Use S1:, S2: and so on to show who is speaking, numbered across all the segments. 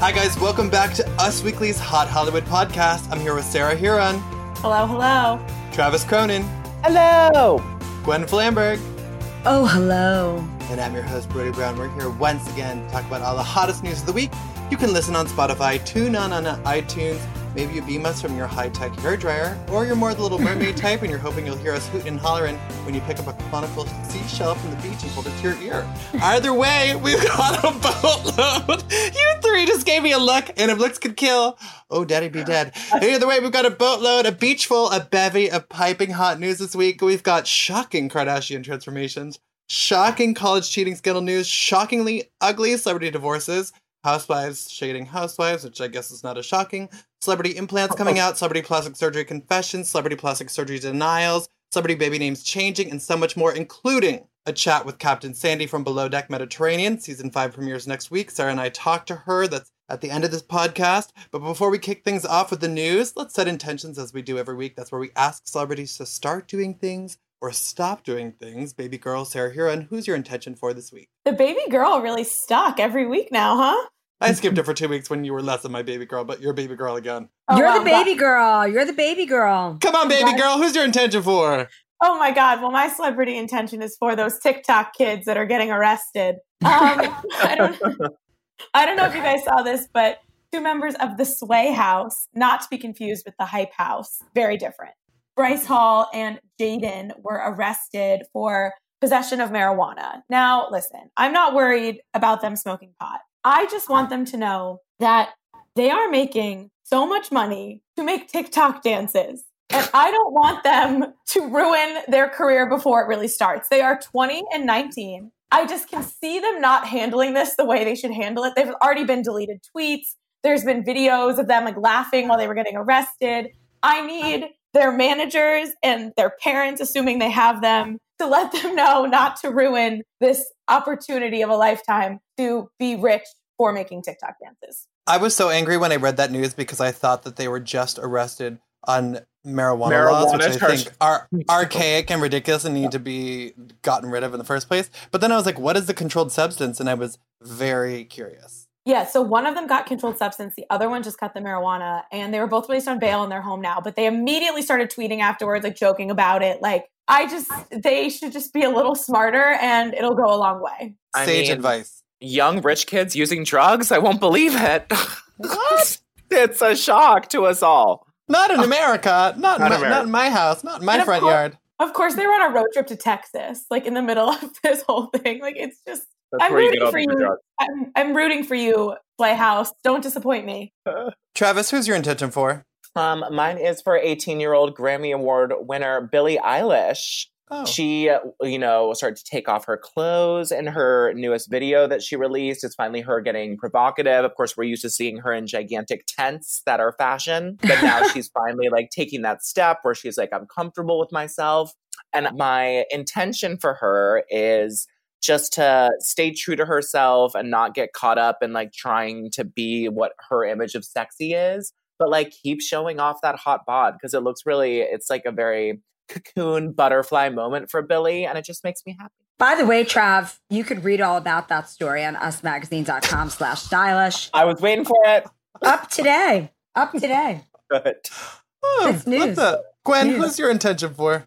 S1: Hi, guys. Welcome back to Us Weekly's Hot Hollywood podcast. I'm here with Sarah Hearon,
S2: Hello, hello.
S1: Travis Cronin,
S3: Hello.
S1: Gwen Flamberg,
S4: Oh, hello.
S1: and I'm your host, Brody Brown. We're here once again to talk about all the hottest news of the week. You can listen on Spotify, tune on on iTunes. Maybe you beam us from your high-tech hairdryer, or you're more the Little Mermaid type and you're hoping you'll hear us hooting and hollering when you pick up a conical seashell from the beach and hold it to your ear. Either way, we've got a boatload. You three just gave me a look, and if looks could kill, oh, daddy be dead. Either way, we've got a boatload, a beach full, a bevy of piping hot news this week. We've got shocking Kardashian transformations, shocking college cheating scandal news, shockingly ugly celebrity divorces, housewives shading housewives, which I guess is not as shocking, celebrity implants oh, coming oh. out, celebrity plastic surgery confessions, celebrity plastic surgery denials, celebrity baby names changing, and so much more, including a chat with Captain Sandy from Below Deck Mediterranean. Season 5 premieres next week. Sarah and I talked to her. That's at the end of this podcast. But before we kick things off with the news, let's set intentions as we do every week. That's where we ask celebrities to start doing things or stop doing things. Baby girl Sarah Hearon, who's your intention for this week?
S2: The baby girl really stuck every week now, huh?
S1: I skipped it for two weeks when you were less than my baby girl, but you're baby girl again.
S2: Oh,
S4: You're
S2: wow,
S4: the baby girl. You're the baby girl.
S1: Come on, baby girl, who's your intention for?
S2: Oh my God. Well, my celebrity intention is for those TikTok kids that are getting arrested. Um, I, don't, I don't know if you guys saw this, but two members of the Sway House, not to be confused with the Hype House, very different. Bryce Hall and Jaden were arrested for possession of marijuana. Now, listen, I'm not worried about them smoking pot. I just want them to know that they are making so much money to make TikTok dances. And I don't want them to ruin their career before it really starts. They are 20 and 19. I just can see them not handling this the way they should handle it. They've already been deleted tweets. There's been videos of them like laughing while they were getting arrested. I need their managers and their parents, assuming they have them, to let them know not to ruin this opportunity of a lifetime to be rich for making TikTok dances.
S1: I was so angry when I read that news because I thought that they were just arrested on marijuana,
S3: Marijuana
S1: laws, which I think are archaic and ridiculous and need to be gotten rid of in the first place. But then I was like, what is the controlled substance? And I was very curious.
S2: Yeah, so one of them got controlled substance, the other one just cut the marijuana, and they were both released on bail in their home now. But they immediately started tweeting afterwards, like joking about it. Like, I just, they should just be a little smarter and it'll go a long way.
S3: I
S1: Sage
S3: mean-
S1: advice.
S3: Young rich kids using drugs? I won't believe it. What? it's a shock to us all.
S1: Not in America. Not,
S3: Not
S1: in my,
S3: America.
S1: not in my house. Not in my
S2: And of
S1: front
S2: course-
S1: yard.
S2: Of course, they were on a road trip to Texas, like in the middle of this whole thing. Like, it's just,
S3: That's
S2: I'm
S3: where you
S2: rooting for you. I'm, I'm rooting for you, Playhouse. Don't disappoint me.
S1: Travis, who's your intention for?
S3: Um, mine is for 18 year old Grammy Award winner Billie Eilish.
S1: Oh.
S3: She, uh, you know, started to take off her clothes in her newest video that she released. It's finally her getting provocative. Of course, we're used to seeing her in gigantic tents that are fashion, but now she's finally like taking that step where she's like, I'm comfortable with myself. And my intention for her is just to stay true to herself and not get caught up in like trying to be what her image of sexy is, but like keep showing off that hot bod because it looks really, it's like a very cocoon butterfly moment for Billie, and it just makes me happy.
S4: By the way, Trav, you could read all about that story on usmagazine.com slash stylish.
S3: I was waiting for it.
S4: Up today. Up today.
S3: Good.
S1: Oh,
S4: It's news.
S1: what's that? Gwen,
S4: News.
S1: who's your intention for?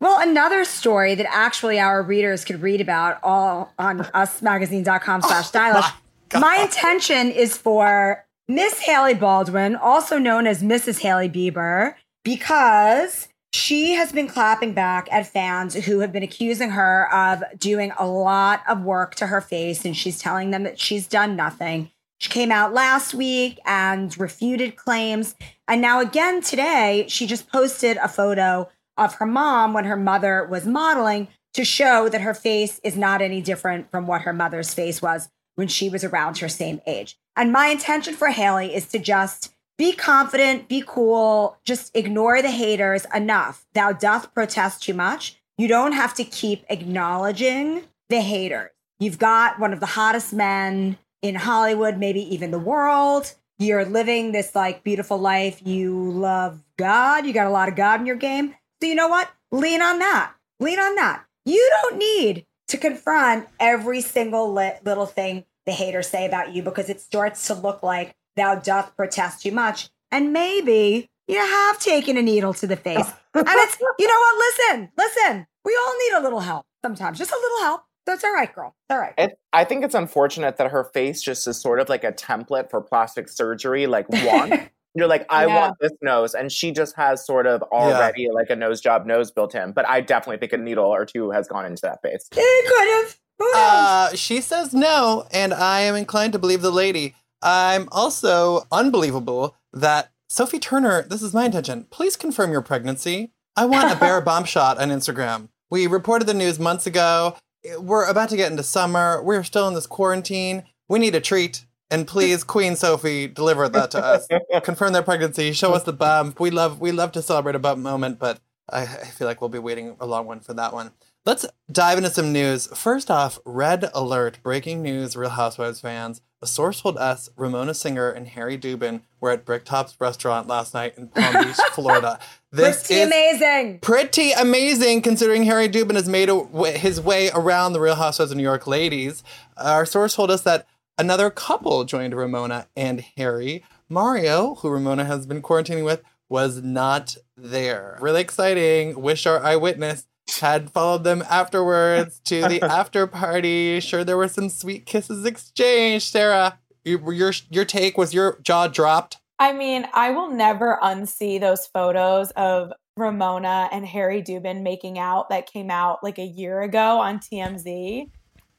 S4: Well, another story that actually our readers could read about all on usmagazine.com oh slash stylish.
S1: God.
S4: My intention is for Miss Hailey Baldwin, also known as Mrs. Hailey Bieber, because she has been clapping back at fans who have been accusing her of doing a lot of work to her face, and she's telling them that she's done nothing. She came out last week and refuted claims. And now, again, today, she just posted a photo of her mom when her mother was modeling to show that her face is not any different from what her mother's face was when she was around her same age. And my intention for Hailey is to just be confident, be cool, just ignore the haters enough. Thou doth protest too much. You don't have to keep acknowledging the haters. You've got one of the hottest men in Hollywood, maybe even the world. You're living this like beautiful life. You love God. You got a lot of God in your game. So you know what? Lean on that. Lean on that. You don't need to confront every single li- little thing the haters say about you because it starts to look like thou doth protest too much. And maybe you have taken a needle to the face. and it's, you know what? Listen, listen. We all need a little help sometimes, just a little help. That's all right, girl. All right.
S3: It, I think it's unfortunate that her face just is sort of like a template for plastic surgery. Like, want you're like, I
S2: Yeah.
S3: want this nose, and she just has sort of already like a nose job nose built in. But I definitely think a needle or two has gone into that face.
S4: It could have. Who knows?
S1: Uh, she says no, and I am inclined to believe the lady. I'm also unbelievable that Sophie Turner, this is my intention. Please confirm your pregnancy. I want a bare bomb shot on Instagram. We reported the news months ago. We're about to get into summer. We're still in this quarantine. We need a treat. And please, Queen Sophie, deliver that to us. Confirm their pregnancy. Show us the bump. We love we love to celebrate a bump moment, but I, I feel like we'll be waiting a long one for that one. Let's dive into some news. First off, red alert, breaking news, Real Housewives fans. A source told us Ramona Singer and Harry Dubin were at Bricktop's restaurant last night in Palm Beach, Florida. This
S4: Pretty
S1: is
S4: amazing.
S1: pretty amazing considering Harry Dubin has made a, his way around the Real Housewives of New York ladies. Our source told us that another couple joined Ramona and Harry. Mario, who Ramona has been quarantining with, was not there. Really exciting. Wish our eyewitness had followed them afterwards to the after party. Sure, there were some sweet kisses exchanged. Sarah, you, your your take was your jaw dropped.
S2: I mean, I will never unsee those photos of Ramona and Harry Dubin making out that came out like a year ago on TMZ.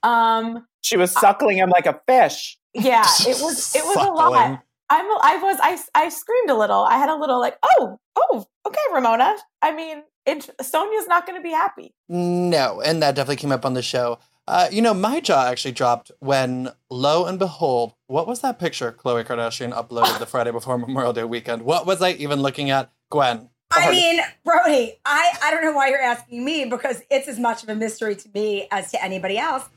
S2: Um,
S3: She was suckling him like a fish.
S2: yeah, it was it was a lot. I'm I was I I screamed a little. I had a little like, "Oh, oh, okay, Ramona." I mean, it Sonja's not going to be happy.
S1: No, and that definitely came up on the show. Uh, you know, my jaw actually dropped when, lo and behold, what was that picture Khloe Kardashian uploaded the Friday before Memorial Day weekend? What was I even looking at? Gwen.
S4: I mean, Brody, I, I don't know why you're asking me because it's as much of a mystery to me as to anybody else.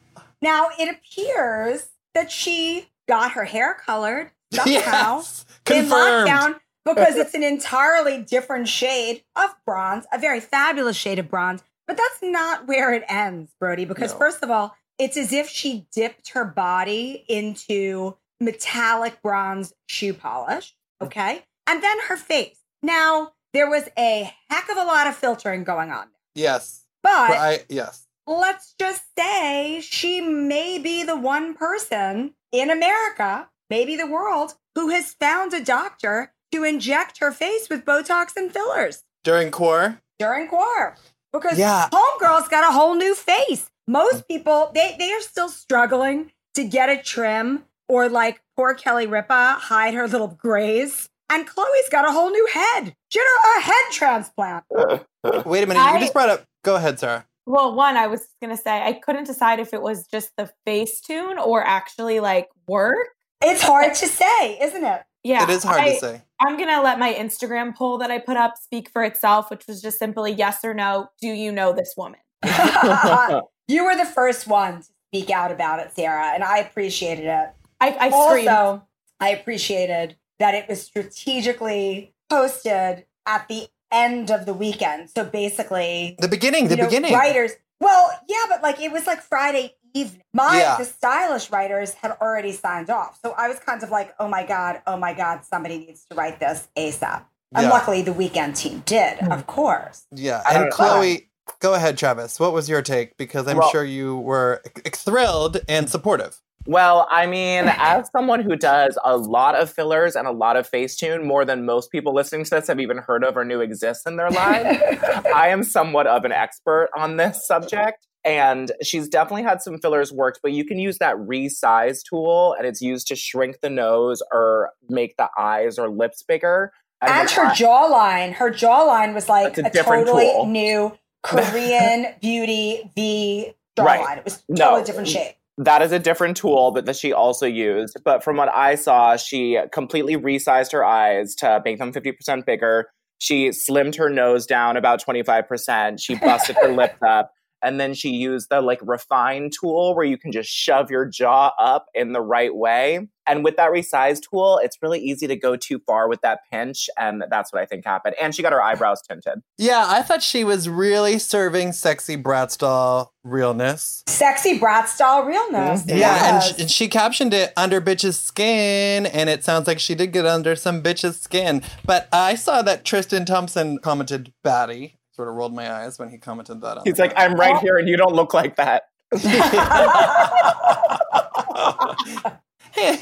S4: Now, it appears that she got her hair colored somehow
S1: Yes,
S4: in
S1: confirmed.
S4: lockdown because it's an entirely different shade of bronze, a very fabulous shade of bronze. But that's not where it ends, Brody, because
S1: No.
S4: first of all, it's as if she dipped her body into metallic bronze shoe polish. Okay. And then her face. Now, there was a heck of a lot of filtering going on.
S1: Yes,
S4: But
S1: I yes.
S4: let's just say she may be the one person in America, maybe the world, who has found a doctor to inject her face with Botox and fillers
S1: During core,
S4: during core. Because
S1: Yeah.
S4: homegirl's got a whole new face. Most people, they, they are still struggling to get a trim or like poor Kelly Ripa hide her little grays. And Khloe's got a whole new head. She had a head transplant.
S1: wait a minute. you just brought up. Go ahead, Sarah.
S2: Well, one, I was going to say I couldn't decide if it was just the face tune or actually like work.
S4: It's hard to say, isn't it?
S2: Yeah,
S1: it is hard
S2: I,
S1: to say.
S2: I'm going to let my Instagram poll that I put up speak for itself, which was just simply yes or no. Do you know this woman?
S4: you were the first one to speak out about it, Sarah, and I appreciated it.
S2: I, I screamed.
S4: Also, I appreciated that it was strategically posted at the end of the weekend. So basically,
S1: The beginning. The
S4: know,
S1: beginning.
S4: writers. Well, yeah, but like it was like Friday evening. My
S1: Yeah.
S4: the stylish writers had already signed off, so I was kind of like, oh my god, oh my god, somebody needs to write this asap. And
S1: Yeah.
S4: luckily, the weekend team did,
S1: Hmm.
S4: of course.
S1: Yeah, and
S3: don't-
S1: Khloe, go ahead, Travis. What was your take? Because I'm
S3: Well-
S1: sure you were thrilled and supportive.
S3: Well, I mean, as someone who does a lot of fillers and a lot of Facetune, more than most people listening to this have even heard of or knew exists in their lives, I am somewhat of an expert on this subject. And she's definitely had some fillers worked, but you can use that resize tool and it's used to shrink the nose or make the eyes or lips bigger.
S4: And
S3: then
S4: her jawline, her jawline was like
S3: That's a
S4: a, totally
S3: tool.
S4: new Korean beauty V jawline.
S3: Right.
S4: It was
S3: No.
S4: totally different shape.
S3: that is a different tool that, that she also used. But from what I saw, she completely resized her eyes to make them 50% bigger. She slimmed her nose down about 25%. She busted her lips up. And then she used the like refine tool where you can just shove your jaw up in the right way. And with that resize tool, it's really easy to go too far with that pinch. And that's what I think happened. And she got her eyebrows tinted.
S1: Yeah, I thought she was really serving sexy brat style realness.
S4: Sexy brat style realness.
S3: Mhm.
S1: Yeah, and,
S4: Yes.
S1: sh- and she captioned it under bitch's skin, and it sounds like she did get under some bitch's skin. But I saw that Tristan Thompson commented batty. Sort of rolled my eyes when he commented that. On
S3: He's like, I'm right here and you don't look like that.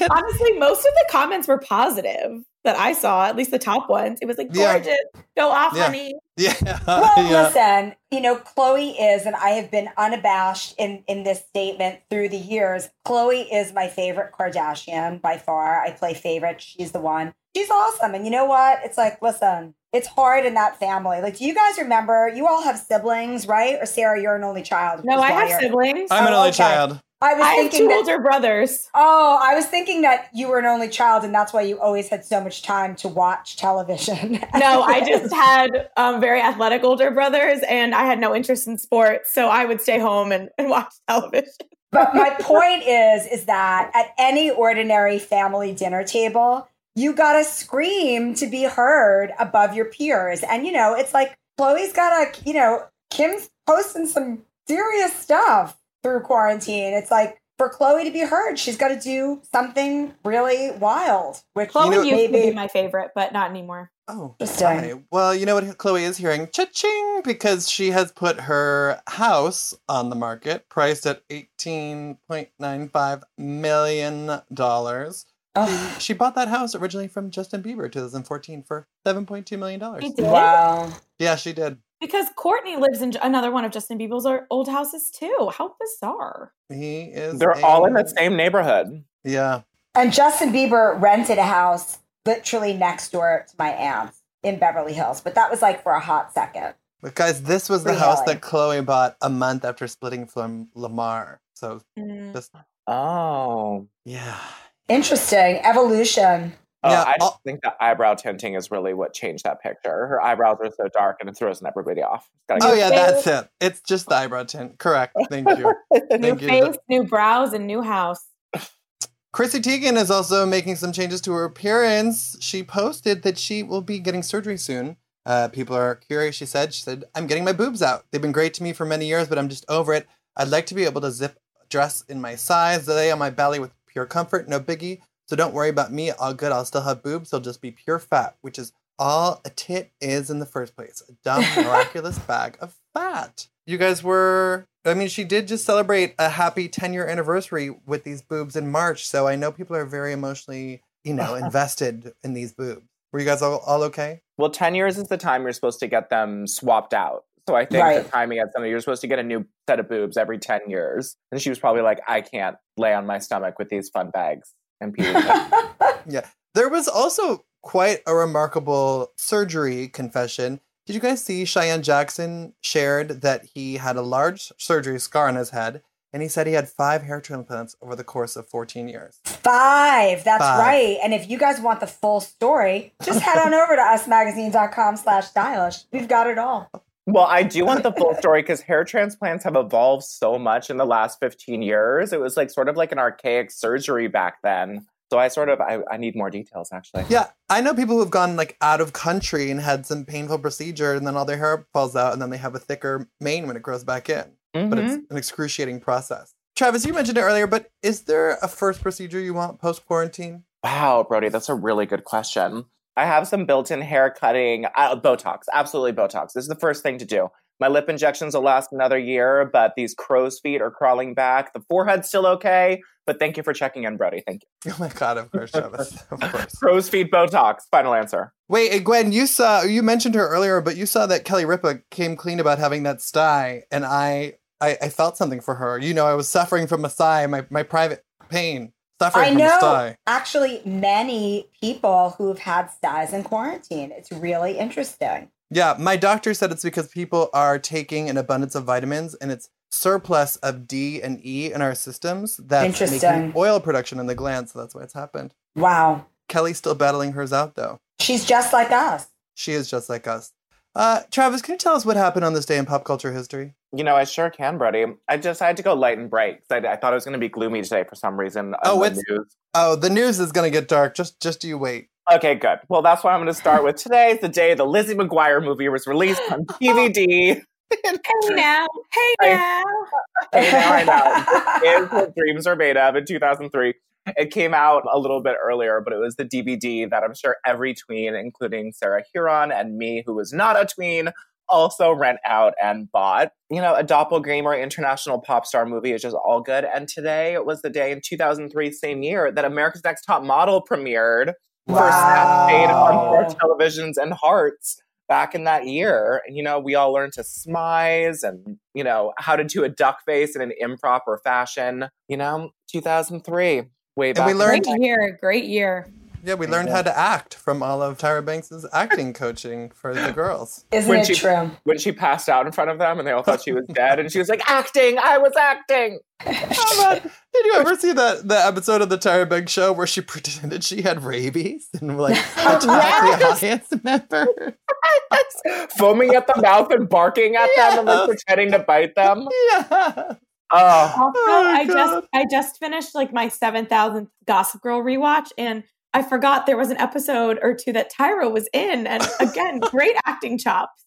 S2: Honestly, most of the comments were positive that I saw, at least the top ones. It was like,
S1: Yeah.
S2: gorgeous, go off,
S1: Yeah.
S2: honey.
S1: yeah,
S4: Well,
S1: yeah.
S4: listen, you know, Khloe is, and I have been unabashed in in this statement through the years. Khloe is my favorite Kardashian by far. I play favorite. She's the one. She's awesome. And you know what? It's like, listen, it's hard in that family. Like, do you guys remember? You all have siblings, right? Or Sarah, you're an only child.
S2: No, I have siblings.
S1: I'm an
S4: Oh,
S1: only
S4: okay.
S1: child.
S4: I was
S2: I have
S4: thinking
S2: two
S4: that,
S2: older brothers.
S4: Oh, I was thinking that you were an only child, and that's why you always had so much time to watch television.
S2: No, I just had um, very athletic older brothers, and I had no interest in sports, so I would stay home and, and watch television.
S4: but my point is is that at any ordinary family dinner table you gotta scream to be heard above your peers and you know it's like khloe's gotta you know kim's posting some serious stuff through quarantine it's like for chloe to be heard she's got to do something really wild which
S2: Khloe
S1: know-
S2: used to be my favorite, but not anymore.
S1: Oh,
S4: Interesting.
S1: okay. Well, you know what Khloe is hearing? Cha-ching! Because she has put her house on the market, priced at $18.95 million.
S4: Oh,
S1: She bought that house originally from Justin Bieber 2014 for $7.2 million.
S4: Wow
S1: Yeah, she did.
S2: because Courtney lives in another one of Justin Bieber's old houses too. How bizarre!
S1: He is.
S3: They're
S1: a-
S3: all in the same neighborhood.
S1: Yeah.
S4: and justin bieber rented a house literally next door to my aunt's in beverly hills but that was like for a hot second
S1: But guys, this was the
S4: Really?
S1: house that Khloe bought a month after splitting from Lamar. So
S2: Mm.
S1: just,
S3: Oh.
S1: yeah.
S4: Interesting. Evolution.
S3: Oh,
S1: Yeah,
S3: I just
S1: I'll-
S3: think that eyebrow tinting is really what changed that picture. Her eyebrows are so dark and it throws everybody off. Gotta
S1: Oh,
S3: get-
S1: yeah, that's it. It's just the eyebrow tint. Correct. Thank you.
S2: New
S1: Thank you.
S2: face, new brows, and new house.
S1: Chrissy Teigen is also making some changes to her appearance. She posted that she will be getting surgery soon. Uh, people are curious. She said, "She said I'm getting my boobs out. They've been great to me for many years, but I'm just over it. I'd like to be able to zip dress in my size, lay on my belly with pure comfort, no biggie. So don't worry about me. All good. I'll still have boobs. They'll just be pure fat, which is all a tit is in the first place. A dumb, miraculous bag of fat. You guys were. I mean, she did just celebrate a happy 10 year anniversary with these boobs in March. So I know people are very emotionally, you know, invested in these boobs. Were you guys all, all okay?
S3: Well, 10 years is the time you're supposed to get them swapped out. So I think
S4: Right.
S3: the timing at something, you're supposed to get a new set of boobs every 10 years. And she was probably like, I can't lay on my stomach with these fun bags. And pee. yeah.
S1: There was also quite a remarkable surgery confession. Did you guys see Cheyenne Jackson shared that he had a large surgery scar on his head and he said he had five hair transplants over the course of 14 years?
S4: Five. That's
S1: Five.
S4: right. And if you guys want the full story, just head on over to usmagazine.com slash stylish. We've got it all.
S3: Well, I do want the full story because hair transplants have evolved so much in the last 15 years. It was like sort of like an archaic surgery back then. So I sort of I, I need more details actually.
S1: Yeah, I know people who've gone like out of country and had some painful procedure and then all their hair falls out and then they have a thicker mane when it grows back in. But it's
S3: Mhm.
S1: an excruciating process. Travis, you mentioned it earlier, but is there a first procedure you want post quarantine?
S3: Wow, Brody, that's a really good question. I have some built-in hair cutting, uh, Botox, absolutely Botox. This is the first thing to do. My lip injections will last another year, but these crow's feet are crawling back. The forehead's still okay, but thank you for checking in, Brody. Thank you.
S1: Oh my god, of course, Travis. Of course.
S3: crow's feet Botox. Final answer.
S1: Wait, Gwen, you saw you mentioned her earlier, but you saw that Kelly Ripa came clean about having that sty, and I, I I felt something for her. You know, I was suffering from a sty, my my private pain. Suffering
S4: I know actually many people who've had styes in quarantine. It's really interesting.
S1: Yeah, my doctor said it's because people are taking an abundance of vitamins and it's surplus of D and E in our systems that's making oil production in the glands, so that's why it's happened.
S4: Wow.
S1: Kelly's still battling hers out though.
S4: She's just like us.
S1: She is just like us. Uh, Travis, can you tell us what happened on this day in pop culture history?
S3: You know, I sure can, Brody. I just had to go light and bright 'cause I, I thought it was going to be gloomy today for some reason. on
S1: Oh,
S3: the news.
S1: Oh, the news is gonna get dark. Just just you wait.
S3: Okay, good. Well, that's what I'm going to start with. Today is the day the Lizzie McGuire movie was released on DVD.
S2: Hey now, hey
S3: I-
S2: now.
S3: Hey, now I know. It's what dreams are made of in 2003. It came out a little bit earlier, but it was the DVD that I'm sure every tween, including Sarah Hearon and me, who was not a tween, also rent out and bought. You know, a doppelganger international pop star movie is just all good. And today was the day in 2003, same year, that America's Next Top Model premiered. First
S4: Wow.
S3: made on four televisions and hearts back in that year. And, you know, we all learned to smize and, you know, how to do a duck face in an improper fashion. You know, 2003, way back.
S1: we learned-
S3: the
S2: Great year, great year.
S1: Yeah, we learned how to act from all of Tyra Banks's acting coaching for the girls.
S4: Isn't
S3: When
S4: it
S3: she-
S4: true?
S3: when she passed out in front of them and they all thought she was dead and she was like acting i was acting
S1: Oh. Did you ever see that the episode of the Tyra Banks show where she pretended she had rabies and like attacked the audience member?
S3: foaming at the mouth and barking at them and like pretending to bite them
S1: Yeah.
S3: Oh
S2: Also,
S1: Oh,
S2: I
S1: God.
S2: just I just finished like my seven thousandth Gossip Girl rewatch, and I forgot there was an episode or two that Tyra was in, and again, great acting chops.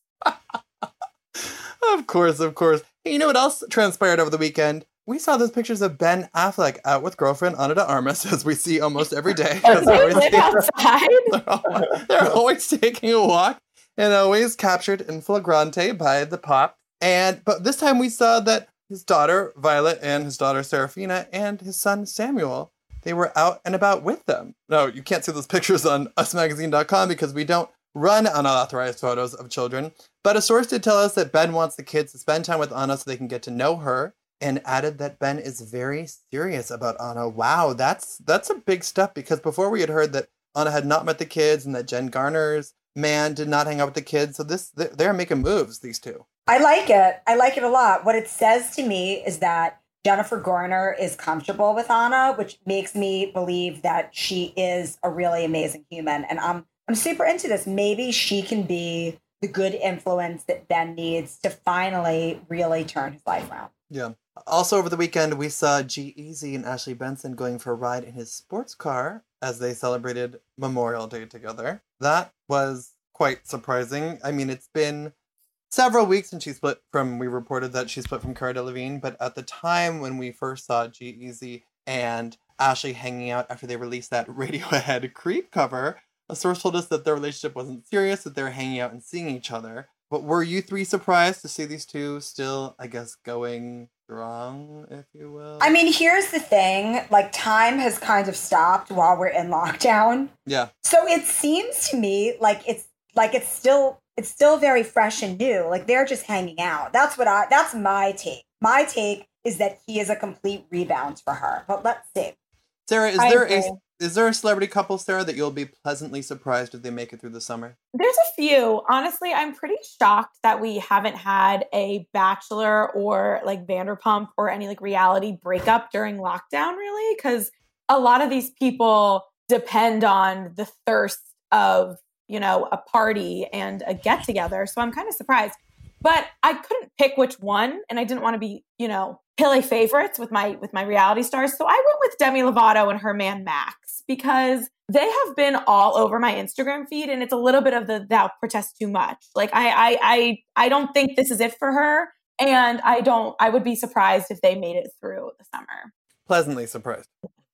S1: Of course, of course. Hey, you know what else transpired over the weekend? We saw those pictures of Ben Affleck out with girlfriend Ana de Armas, as we see almost every day. Oh,
S2: they
S1: they're always
S2: live
S1: taking-
S2: outside.
S1: they're always, they're always taking a walk and always captured in flagrante by the pop. And but this time we saw that his daughter Violet and his daughter Seraphina and his son Samuel they were out and about with them. No, you can't see those pictures on usmagazine.com because we don't run unauthorized photos of children. But a source did tell us that Ben wants the kids to spend time with Ana so they can get to know her and added that Ben is very serious about Ana. Wow, that's that's a big step because before we had heard that Ana had not met the kids and that Jen Garner's man did not hang out with the kids. So this they're making moves, these two.
S4: I like it. I like it a lot. What it says to me is that Jennifer Garner is comfortable with Ana, which makes me believe that she is a really amazing human. And I'm I'm super into this. Maybe she can be the good influence that Ben needs to finally really turn his life around.
S1: Yeah. Also over the weekend we saw G Eazy and Ashley Benson going for a ride in his sports car as they celebrated Memorial Day together. That was quite surprising. I mean, it's been several weeks since she split from we reported that she split from Cara Delevingne, but at the time when we first saw G Eazy and Ashley hanging out after they released that Radiohead creep cover, a source told us that their relationship wasn't serious, that they were hanging out and seeing each other. But were you three surprised to see these two still, I guess, going strong, if you will?
S4: I mean, here's the thing like, time has kind of stopped while we're in lockdown.
S1: yeah,
S4: So it seems to me like it's like it's still it's still very fresh and new. Like they're just hanging out. That's what I that's my take. My take is that he is a complete rebound for her. But let's see.
S1: Sarah, is
S2: I
S1: there a is there a celebrity couple, Sarah, that you'll be pleasantly surprised if they make it through the summer?
S2: There's a few. Honestly, I'm pretty shocked that we haven't had a Bachelor or like Vanderpump or any like reality breakup during lockdown, really, because a lot of these people depend on the thirst of you know a party and a get together. So I'm kind of surprised, but I couldn't pick which one, and I didn't want to be you know pilly favorites with my with my reality stars. So I went with Demi Lovato and her man Max because they have been all over my Instagram feed, and it's a little bit of the thou protest too much. Like I I I I don't think this is it for her, and I don't. I would be surprised if they made it through the summer.
S1: Pleasantly surprised.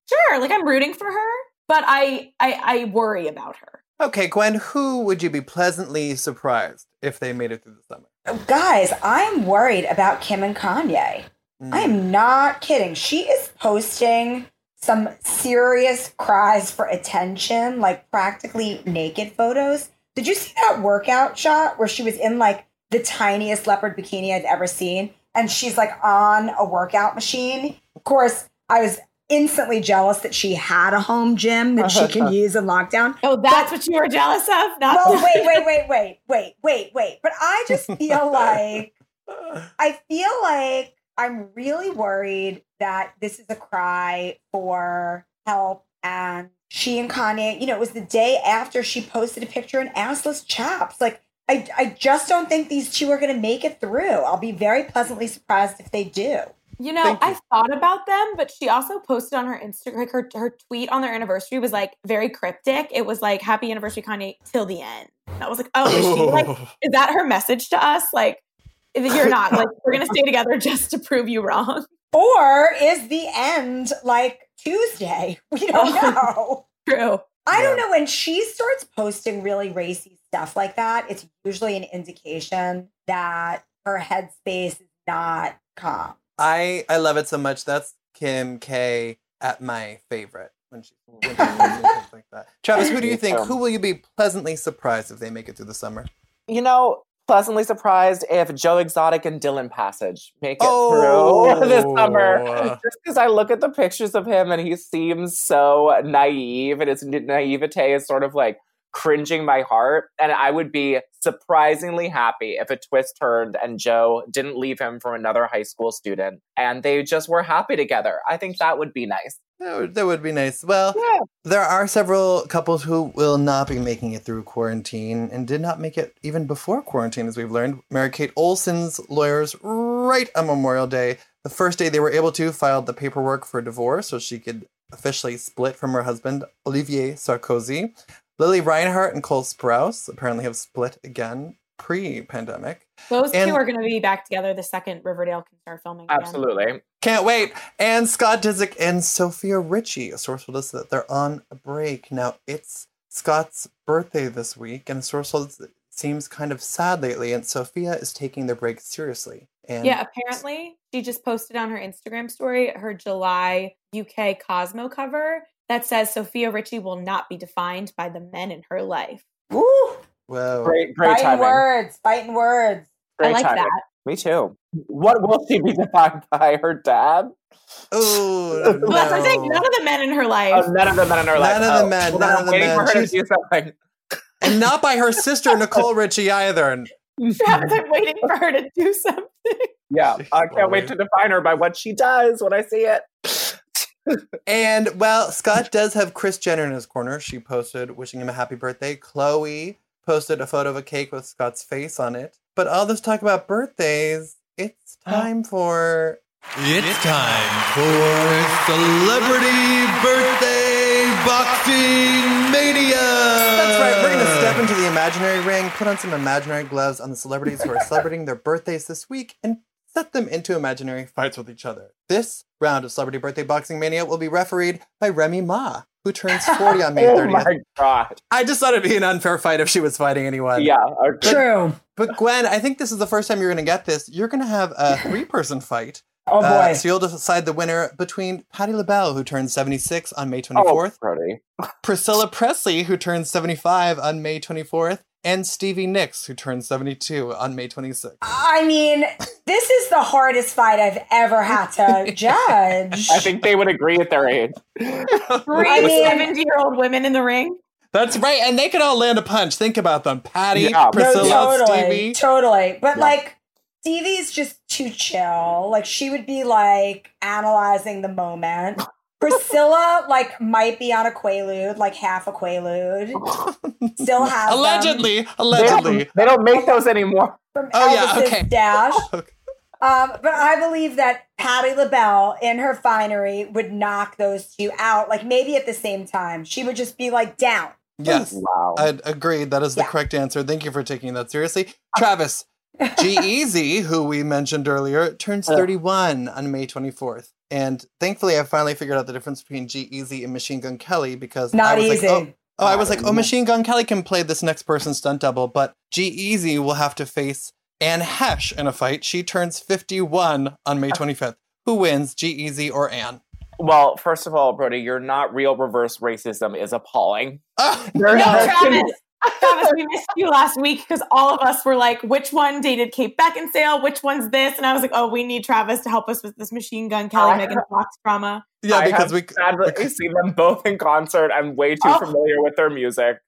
S2: Sure, like I'm rooting for her, but I I, I worry about her.
S1: Okay, Gwen, who would you be pleasantly surprised if they made it through the summer?
S4: Guys, I'm worried about Kim and Kanye.
S1: Mm.
S4: I am not kidding. She is posting some serious cries for attention, like practically naked photos. Did you see that workout shot where she was in like the tiniest leopard bikini I've ever seen? And she's like on a workout machine. Of course, I was instantly jealous that she had a home gym that she can use in lockdown.
S2: Oh, that's what you were jealous of? Not
S4: Well, wait, wait, wait, wait, wait, wait, wait. But I just feel like I feel like I'm really worried that this is a cry for help. And she and Kanye, you know, it was the day after she posted a picture in assless chaps. Like, I, I just don't think these two are going to make it through. I'll be very pleasantly surprised if they do.
S2: You know,
S1: you.
S2: I thought about them, but she also posted on her Instagram, like her, her tweet on their anniversary was like very cryptic. It was like, happy anniversary, Kanye, till the end. And I was like, oh, is she like, is that her message to us? Like, if you're not, like, we're going to stay together just to prove you wrong.
S4: Or is the end like Tuesday? We don't know.
S2: True.
S4: I don't know. When she starts posting really racy stuff like that, it's usually an indication that her headspace is not calm.
S1: I I love it so much. That's Kim K at my favorite when she when she things like that. Travis, who do you think? Who will you be pleasantly surprised if they make it through the summer?
S3: You know, pleasantly surprised if Joe Exotic and Dillon Passage make it
S1: Oh.
S3: through this summer. Just because I look at the pictures of him and he seems so naive, and his naivete is sort of like cringing my heart. And I would be surprisingly happy if a twist turned and Joe didn't leave him for another high school student and they just were happy together. I think that would be nice.
S1: That would, that would be nice. Well,
S3: Yeah.
S1: there are several couples who will not be making it through quarantine and did not make it even before quarantine, as we've learned. Mary Kate Olsen's lawyers, right on Memorial Day, the first day they were able to, filed the paperwork for divorce so she could officially split from her husband, Olivier Sarkozy. Lili Reinhart and Cole Sprouse apparently have split again pre pandemic.
S2: Those
S1: And-
S2: two are going to be back together the second Riverdale can start filming. Again.
S3: Absolutely.
S1: Can't wait. And Scott Disick and Sofia Richie. A source told us that they're on a break. Now, it's Scott's birthday this week, and a source told us it seems kind of sad lately, and Sofia is taking their break seriously. And
S2: Yeah, apparently she just posted on her Instagram story her July UK Cosmo cover that says Sofia Richie will not be defined by the men in her life.
S4: Woo!
S1: Whoa.
S3: Great, great
S4: Fighting
S3: timing.
S4: words, fighting words.
S3: Great
S2: I like
S3: timing.
S2: that.
S3: Me too. What will she be defined by? Her dad?
S1: Oh,
S2: Well, that's what I'm saying. None of the men in her oh, life.
S3: Oh, none of the men in her life.
S1: None of the
S3: Oh,
S1: men,
S3: well,
S1: none
S3: then
S1: of
S3: I'm
S1: the
S3: waiting
S1: men.
S3: for her to do something.
S1: And not by her sister, Nicole Richie, either. And
S2: Travis, I'm waiting for her to do something.
S3: Yeah, I can't wait to define her by what she does when I see it.
S1: And well, Scott does have Kris Jenner in his corner. She posted wishing him a happy birthday. Khloe posted a photo of a cake with Scott's face on it. But all this talk about birthdays, it's time for. It's time for Celebrity Birthday Boxing Mania! That's right, we're gonna step into the imaginary ring, put on some imaginary gloves on the celebrities who are celebrating their birthdays this week, and set them into imaginary fights with each other. This round of Celebrity Birthday Boxing Mania will be refereed by Remy Ma, who turns 40 on May 30th.
S3: Oh
S1: 30th.
S3: my god.
S1: I just thought it'd be an unfair fight if she was fighting anyone.
S3: Yeah. okay.
S4: True.
S1: But Gwen, I think this is the first time you're going to get this. You're going to have a three person fight.
S4: Oh boy.
S1: Uh, so you'll decide the winner between Patti LaBelle, who turns 76 on May 24th,
S3: Oh,
S1: Priscilla Presley, who turns 75 on May 24th, and Stevie Nicks, who turns 72 on May 26th.
S4: I mean, this is the hardest fight I've ever had to judge.
S3: I think they would agree at their age.
S2: Three
S4: I mean-
S2: 70 year old women in the ring.
S1: That's right, and they could all land a punch. Think about them. Patti,
S3: Yeah.
S4: No, totally,
S1: Stevie.
S4: totally. But
S3: Yeah.
S4: like, Stevie's just too chill. Like, she would be like analyzing the moment. Priscilla, like, might be on a quaalude, like half a quaalude. Still has them
S1: Allegedly,
S3: They don't,
S1: allegedly.
S3: they don't make those anymore.
S4: from
S1: Oh, yeah,
S4: Elvis's
S1: okay.
S4: dash.
S1: Okay.
S4: Um, but I believe that Patti LaBelle in her finery would knock those two out, like maybe at the same time. She would just be like down.
S1: Yes.
S3: Wow.
S1: I'd agree. That is the
S4: Yeah.
S1: correct answer. Thank you for taking that seriously. Travis, G Eazy, who we mentioned earlier, turns 31 on May 24th. And thankfully, I finally figured out the difference between G Eazy and Machine Gun Kelly because I was
S4: easy.
S1: like, oh, Oh, I was like, oh, Machine Gun Kelly can play this next person's stunt double, but G Eazy will have to face Anne Heche in a fight. She turns 51 on May 25th. Who wins, G Eazy or Anne?
S3: Well, first of all, Brody, your not real reverse racism is appalling.
S1: Ah,
S2: No, Travis. Travis, we missed you last week because all of us were like, which one dated Kate Beckinsale? Which one's this? And I was like, oh, we need Travis to help us with this Machine Gun Kelly
S3: I-
S2: Megan Fox drama.
S1: yeah,
S3: I
S1: because
S3: have
S1: we.
S3: sadly seen them both in concert. I'm way too
S2: Oh.
S3: familiar with their music.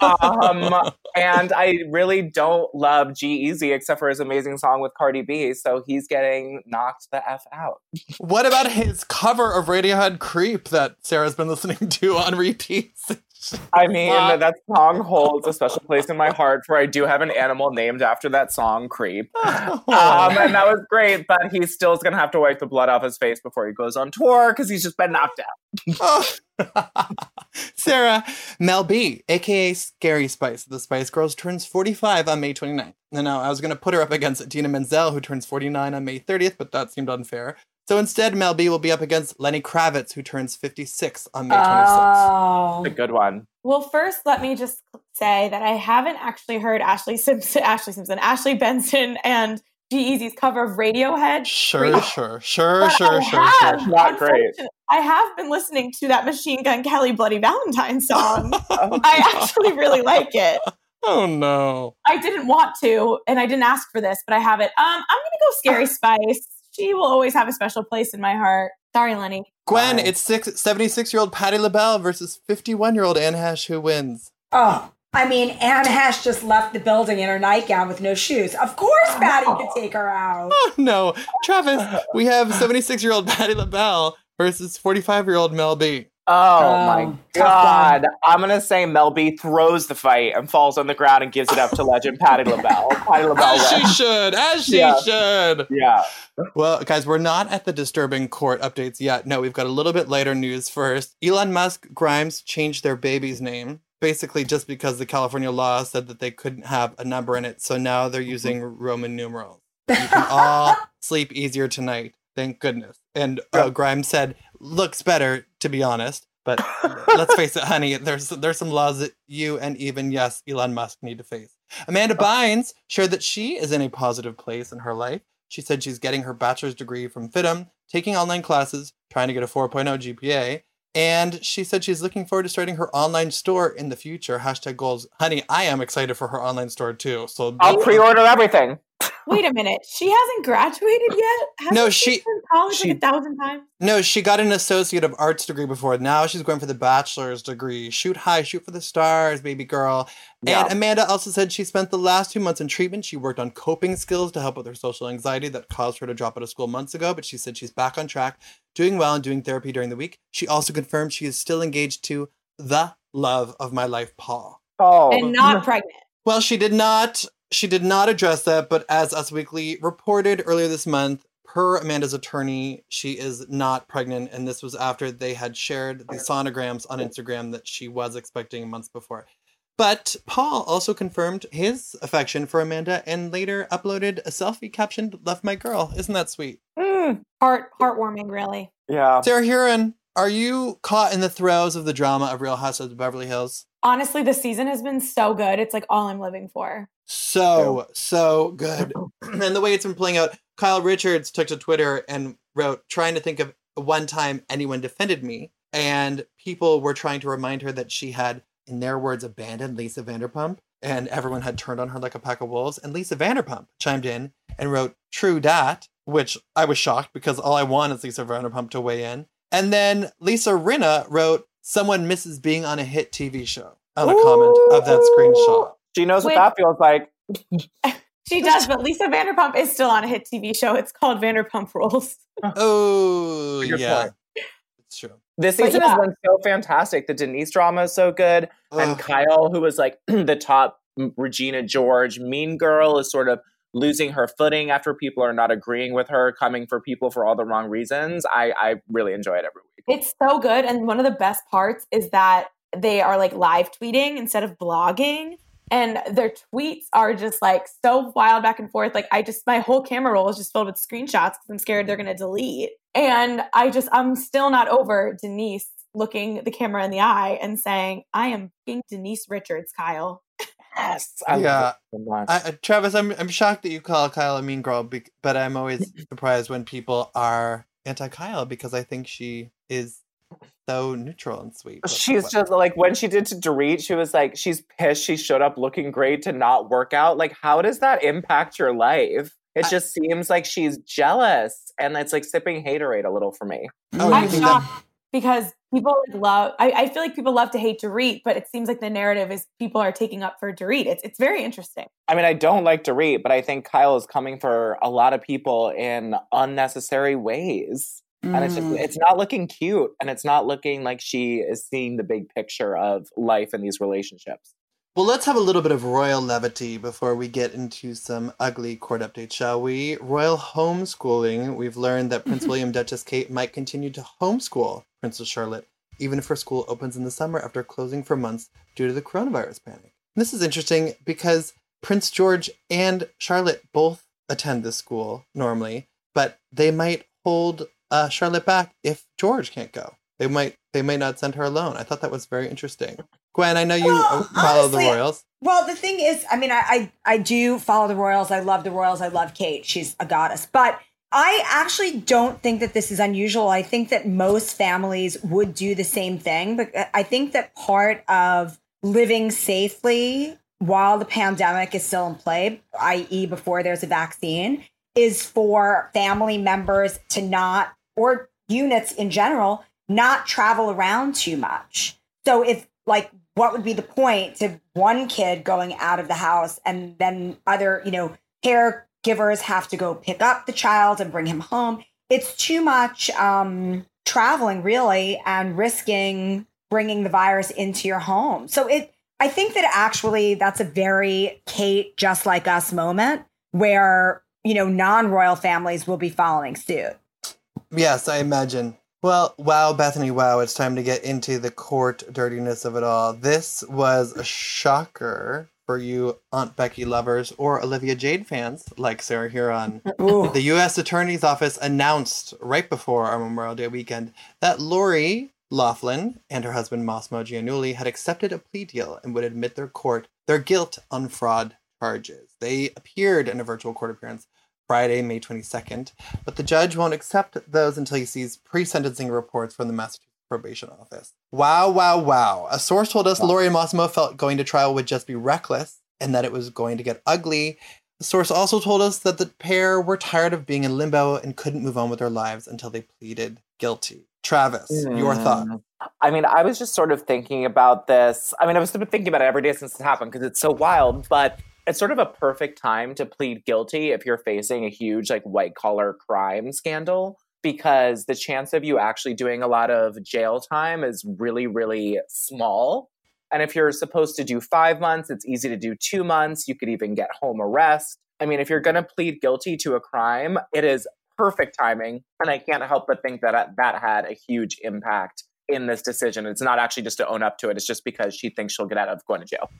S3: Um, and I really don't love G Eazy except for his amazing song with Cardi B. So he's getting knocked the F out.
S1: What about his cover of Radiohead Creep that Sarah's been listening to on repeat?
S3: I mean,
S1: Uh,
S3: that song holds a special place in my heart, for I do have an animal named after that song, Creep. Um, and that was great, but he still is going to have to wipe the blood off his face before he goes on tour because he's just been knocked out.
S1: Oh. Sarah, Mel B, aka Scary Spice, the Spice Girls, turns 45 on May 29th. And now I was going to put her up against Idina Menzel, who turns 49 on May 30th, but that seemed unfair. So instead, Mel B will be up against Lenny Kravitz, who turns 56 on May 26th.
S4: Oh.
S3: A good one.
S2: Well, first, let me just say that I haven't actually heard Ashley Simpson, Ashley Simpson, Ashley Benson, and G Eazy's cover of Radiohead.
S1: Sure, sure, sure,
S2: But
S1: sure,
S2: I
S1: sure,
S2: have,
S1: sure.
S3: Not great.
S2: I have been listening to that Machine Gun Kelly Bloody Valentine song. I actually really like it.
S1: Oh no.
S2: I didn't want to, and I didn't ask for this, but I have it. Um, I'm gonna go Scary Spice. She will always have a special place in my heart. Sorry, Lenny.
S1: Gwen,
S3: Wow.
S1: it's six, 76-year-old Patti LaBelle versus 51-year-old Anne Heche, who wins?
S4: Oh, I mean, Anne Heche just left the building in her nightgown with no shoes. Of course, Patti could take her out.
S1: Oh no. Travis, we have 76-year-old Patti LaBelle versus 45-year-old Mel B.
S3: Oh,
S4: Oh,
S3: my
S4: tough
S3: God. I'm going to say Mel B throws the fight and falls on the ground and gives it up to legend Patti LaBelle. Patti LaBelle
S1: As she should, as she
S3: Yeah.
S1: should.
S3: Yeah.
S1: Well, guys, we're not at the disturbing court updates yet. No, we've got a little bit later news first. Elon Musk, Grimes changed their baby's name, basically just because the California law said that they couldn't have a number in it. So now they're using Roman numerals. You can all sleep easier tonight. Thank goodness. And uh, Grimes said, looks better, to be honest. But let's face it, honey, there's there's some laws that you and even, yes, Elon Musk need to face. Amanda oh. Bynes shared that she is in a positive place in her life. She said she's getting her bachelor's degree from FIDM, taking online classes, trying to get a 4.0 GPA. And she said she's looking forward to starting her online store in the future. Hashtag goals. Honey, I am excited for her online store too. So
S3: I'll pre order everything.
S2: Wait a minute. She hasn't graduated yet? Hasn't
S1: No, she-
S2: been college
S1: she-
S2: like a thousand times.
S1: No, she got an associate of arts degree before. Now she's going for the bachelor's degree. Shoot high, shoot for the stars, baby girl.
S3: Yeah.
S1: And Amanda also said she spent the last two months in treatment. She worked on coping skills to help with her social anxiety that caused her to drop out of school months ago, but she said she's back on track, doing well and doing therapy during the week. She also confirmed she is still engaged to the love of my life, Paul.
S3: Oh.
S2: And not pregnant.
S1: Well, she did not she did not address that, but as Us Weekly reported earlier this month, per Amanda's attorney, she is not pregnant, and this was after they had shared the sonograms on Instagram that she was expecting months before. But Paul also confirmed his affection for Amanda and later uploaded a selfie captioned "Left my girl." Isn't that sweet?
S3: Mm,
S2: Heart heartwarming, really.
S3: yeah.
S1: Sarah Hearon, are you caught in the throes of the drama of Real Housewives of Beverly Hills?
S2: Honestly, the season has been so good. It's like all I'm living for.
S1: So so good. And the way it's been playing out kyle richards took to twitter and wrote trying to think of one time anyone defended me. And people were trying to remind her that she had in their words abandoned lisa vanderpump. And everyone had turned on her like a pack of wolves. And lisa vanderpump chimed in and wrote true dat which i was shocked because all i want is lisa vanderpump to weigh in. And then lisa rinna wrote someone misses being on a hit tv show on a comment of that screenshot
S3: She knows
S2: Wait.
S3: what that feels like.
S2: She does, but Lisa Vanderpump is still on a hit TV show. It's called Vanderpump Rules.
S1: Oh,
S3: Good
S1: yeah.
S3: point.
S1: It's true.
S3: This season
S2: yeah.
S3: has been so fantastic. The Denise drama is so good. and Kyle, who was like the top Regina George mean girl, is sort of losing her footing after people are not agreeing with her, coming for people for all the wrong reasons. I, I really enjoy it every week.
S2: It's so good. And one of the best parts is that they are like live tweeting instead of blogging. And their tweets are just like so wild back and forth. Like I just my whole camera roll is just filled with screenshots because I'm scared they're gonna delete. And I just I'm still not over Denise looking the camera in the eye and saying, I am being Denise Richards, Kyle.
S3: Yes. I
S1: Yeah.
S3: love it so much.
S1: I, I- Travis, I'm I'm shocked that you call Kyle a mean girl, bec- but I'm always surprised when people are anti Kyle because I think she is so neutral and sweet.
S3: She's
S1: what-
S3: just like when she did to Dorit, she was like, she's pissed. She showed up looking great to not work out. Like, how does that impact your life? It
S1: I-
S3: just seems like she's jealous, and it's like sipping haterade a little for me.
S1: Oh,
S2: I'm
S1: think that-
S2: shocked because people like love, I, I feel like people love to hate Dorit, but it seems like the narrative is people are taking up for Dorit. It's, it's very interesting.
S3: I mean, I don't like Dorit, but I think Kyle is coming for a lot of people in unnecessary ways. And it's just,
S4: Mm.
S3: it's not looking cute, and it's not looking like she is seeing the big picture of life and these relationships.
S1: Well, let's have a little bit of royal levity before we get into some ugly court updates, shall we? Royal homeschooling. We've learned that Prince William Duchess Kate might continue to homeschool Princess Charlotte, even if her school opens in the summer after closing for months due to the coronavirus panic. This is interesting because Prince George and Charlotte both attend this school normally, but they might hold uh, Charlotte back if George can't go. They might they might not send her alone. I thought that was very interesting. Gwen, I know you
S4: Well,
S1: uh, follow the royals.
S4: Well, the thing is, I mean, I, I I do follow the royals. I love the royals. I love Kate. She's a goddess. But I actually don't think that this is unusual. I think that most families would do the same thing. But I think that part of living safely while the pandemic is still in play, i.e., before there's a vaccine, is for family members to not, or units in general, not travel around too much. So if like what would be the point to one kid going out of the house and then other, you know, caregivers have to go pick up the child and bring him home? It's too much um traveling really and risking bringing the virus into your home. So it I think that actually that's a very Kate just like us moment where, you know, non-royal families will be following suit.
S1: Yes, I imagine. Well, wow, Bethany, wow, it's time to get into the court dirtiness of it all. This was a shocker for you Aunt Becky lovers or Olivia Jade fans like Sarah Hearon.
S4: Ooh.
S1: The U.S. Attorney's Office announced right before our Memorial Day weekend that Lori Loughlin and her husband Massimo Giannulli had accepted a plea deal and would admit their court their guilt on fraud charges. They appeared in a virtual court appearance Friday, May 22nd, but the judge won't accept those until he sees pre-sentencing reports from the Massachusetts Probation Office. Wow, wow, wow. A source told us Lori and Massimo felt going to trial would just be reckless and that it was going to get ugly. The source also told us that the pair were tired of being in limbo and couldn't move on with their lives until they pleaded guilty. Travis, your
S3: Mm.
S1: thought?
S3: I mean, I was just sort of thinking about this. I mean, I was thinking about it every day since it happened because it's so wild, but it's sort of a perfect time to plead guilty if you're facing a huge, like, white collar crime scandal because the chance of you actually doing a lot of jail time is really, really small. And if you're supposed to do five months, it's easy to do two months. You could even get home arrest. I mean, if you're going to plead guilty to a crime, it is perfect timing. And I can't help but think that uh, that had a huge impact in this decision. It's not actually just to own up to it, it's just because she thinks she'll get out of going to jail.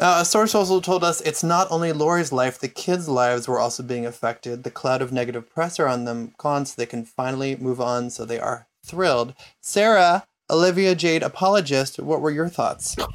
S1: Uh, a source also told us it's not only Lori's life, the kids' lives were also being affected. The cloud of negative press are on them gone, so they can finally move on, so they are thrilled. Sarah, Olivia Jade apologist, what were your thoughts?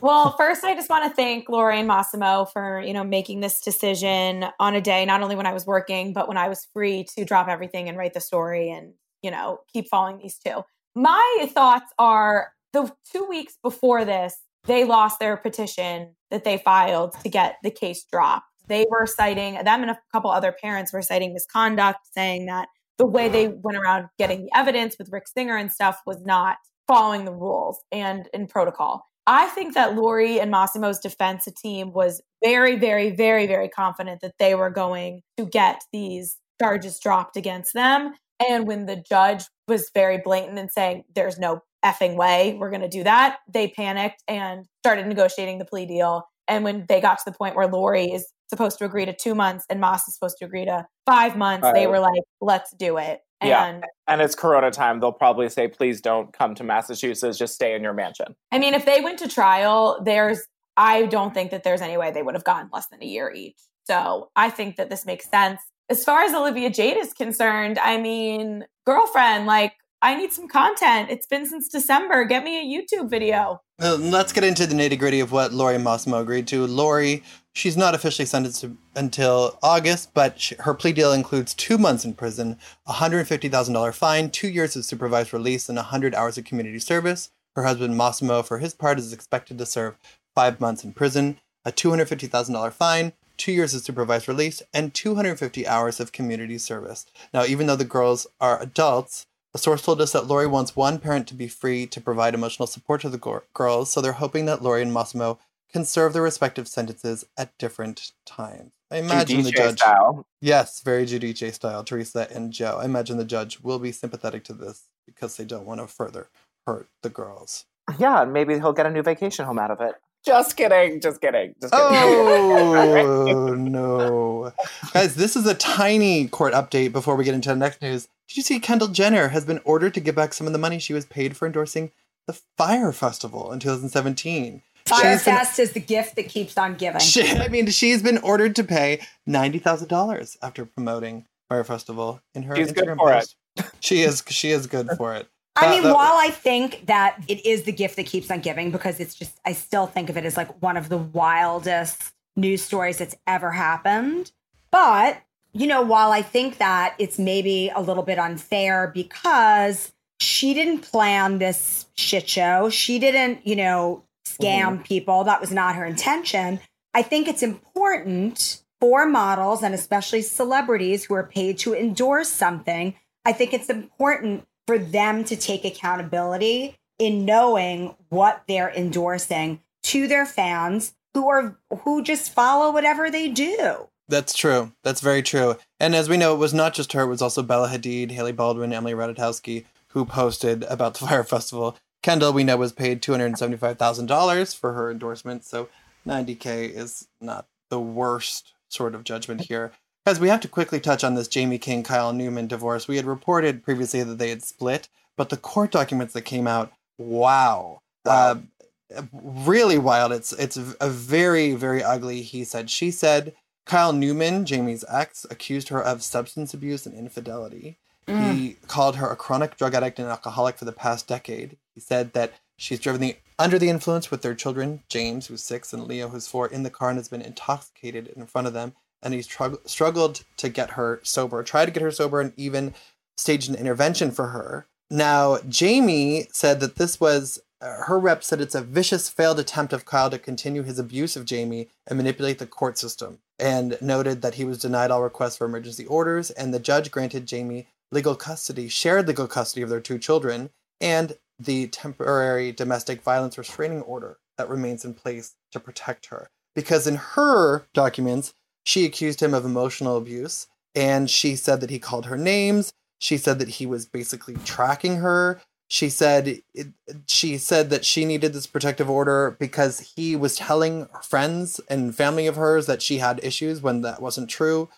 S2: Well, first, I just want to thank Lori and Massimo for you know making this decision on a day not only when I was working but when I was free to drop everything and write the story and you know keep following these two. My thoughts are the two weeks before this, they lost their petition that they filed to get the case dropped. They were citing them and a couple other parents were citing misconduct, saying that the way they went around getting the evidence with Rick Singer and stuff was not following the rules and in protocol. I think that Lori and Massimo's defense team was very, very, very, very confident that they were going to get these charges dropped against them. And when the judge was very blatant and saying, there's no effing way we're going to do that, they panicked and started negotiating the plea deal. And when they got to the point where Lori is supposed to agree to two months and Moss is supposed to agree to five months, they were like, let's do it.
S3: Yeah.
S2: And
S3: And it's Corona time. They'll probably say, please don't come to Massachusetts, just stay in your mansion.
S2: I mean, if they went to trial, there's, I don't think that there's any way they would have gotten less than a year each. So I think that this makes sense. As far as Olivia Jade is concerned, I mean, girlfriend, like, I need some content. It's been since December. Get me a YouTube video.
S1: Let's get into the nitty gritty of what Lori and Massimo agreed to. Lori, she's not officially sentenced until August, but she, her plea deal includes two months in prison, a $150,000 fine, two years of supervised release, and 100 hours of community service. Her husband, Massimo, for his part, is expected to serve five months in prison, a $250,000 fine, two years of supervised release, and 250 hours of community service. Now, even though the girls are adults, a source told us that Lori wants one parent to be free to provide emotional support to the go- girls, so they're hoping that Lori and Massimo can serve their respective sentences at different times. I imagine the judge.
S3: style.
S1: Yes, very Giudice style, Teresa and Joe. I imagine the judge will be sympathetic to this because they don't want to further hurt the girls.
S3: Yeah, and maybe he'll get a new vacation home out of it. Just kidding. Just kidding. Just kidding.
S1: Oh no, guys! This is a tiny court update before we get into the next news. Did you see Kendall Jenner has been ordered to give back some of the money she was paid for endorsing the Fyre Festival in 2017? She's been-
S4: Fyre Fest is the gift that keeps on giving.
S1: She, I mean, she's been ordered to pay ninety thousand dollars after promoting Fyre Festival in her
S3: She's good
S1: Instagram
S3: for it.
S1: post. She is. She is good for it.
S4: I mean,
S1: that-
S4: while I think that it is the gift that keeps on giving because it's just, I still think of it as like one of the wildest news stories that's ever happened. But, you know, while I think that it's maybe a little bit unfair because she didn't plan this shit show, she didn't, you know, scam mm-hmm. people, that was not her intention. I think it's important for models and especially celebrities who are paid to endorse something. I think it's important for them to take accountability in knowing what they're endorsing to their fans who are who just follow whatever they do.
S1: That's true. That's very true. And as we know, it was not just her; it was also Bella Hadid, Hailey Baldwin, Emily Ratajkowski, who posted about the Fyre Festival. Kendall, we know, was paid two hundred seventy-five thousand dollars for her endorsement, so ninety k is not the worst sort of judgment here. Guys, we have to quickly touch on this Jaime King Kyle Newman divorce. We had reported previously that they had split, but the court documents that came out, wow,
S3: Wow.
S1: Uh, really wild. It's it's a very very ugly. He said, she said. Kyle Newman, Jaime's ex, accused her of substance abuse and infidelity. He called her a chronic drug addict and alcoholic for the past decade. He said that she's driven the under the influence with their children, James, who's six, and Leo, who's four, in the car and has been intoxicated in front of them. And trug- struggled to get her sober, tried to get her sober, and even staged an intervention for her. Now, Jaime said that this was uh, her rep said it's a vicious failed attempt of Kyle to continue his abuse of Jaime and manipulate the court system, and noted that he was denied all requests for emergency orders, and the judge granted Jaime legal custody, shared legal custody of their two children, and the temporary domestic violence restraining order that remains in place to protect her. Because in her documents, she accused him of emotional abuse, and she said that he called her names. She said that he was basically tracking her. She said it, she said that she needed this protective order because he was telling friends and family of hers that she had issues when that wasn't true.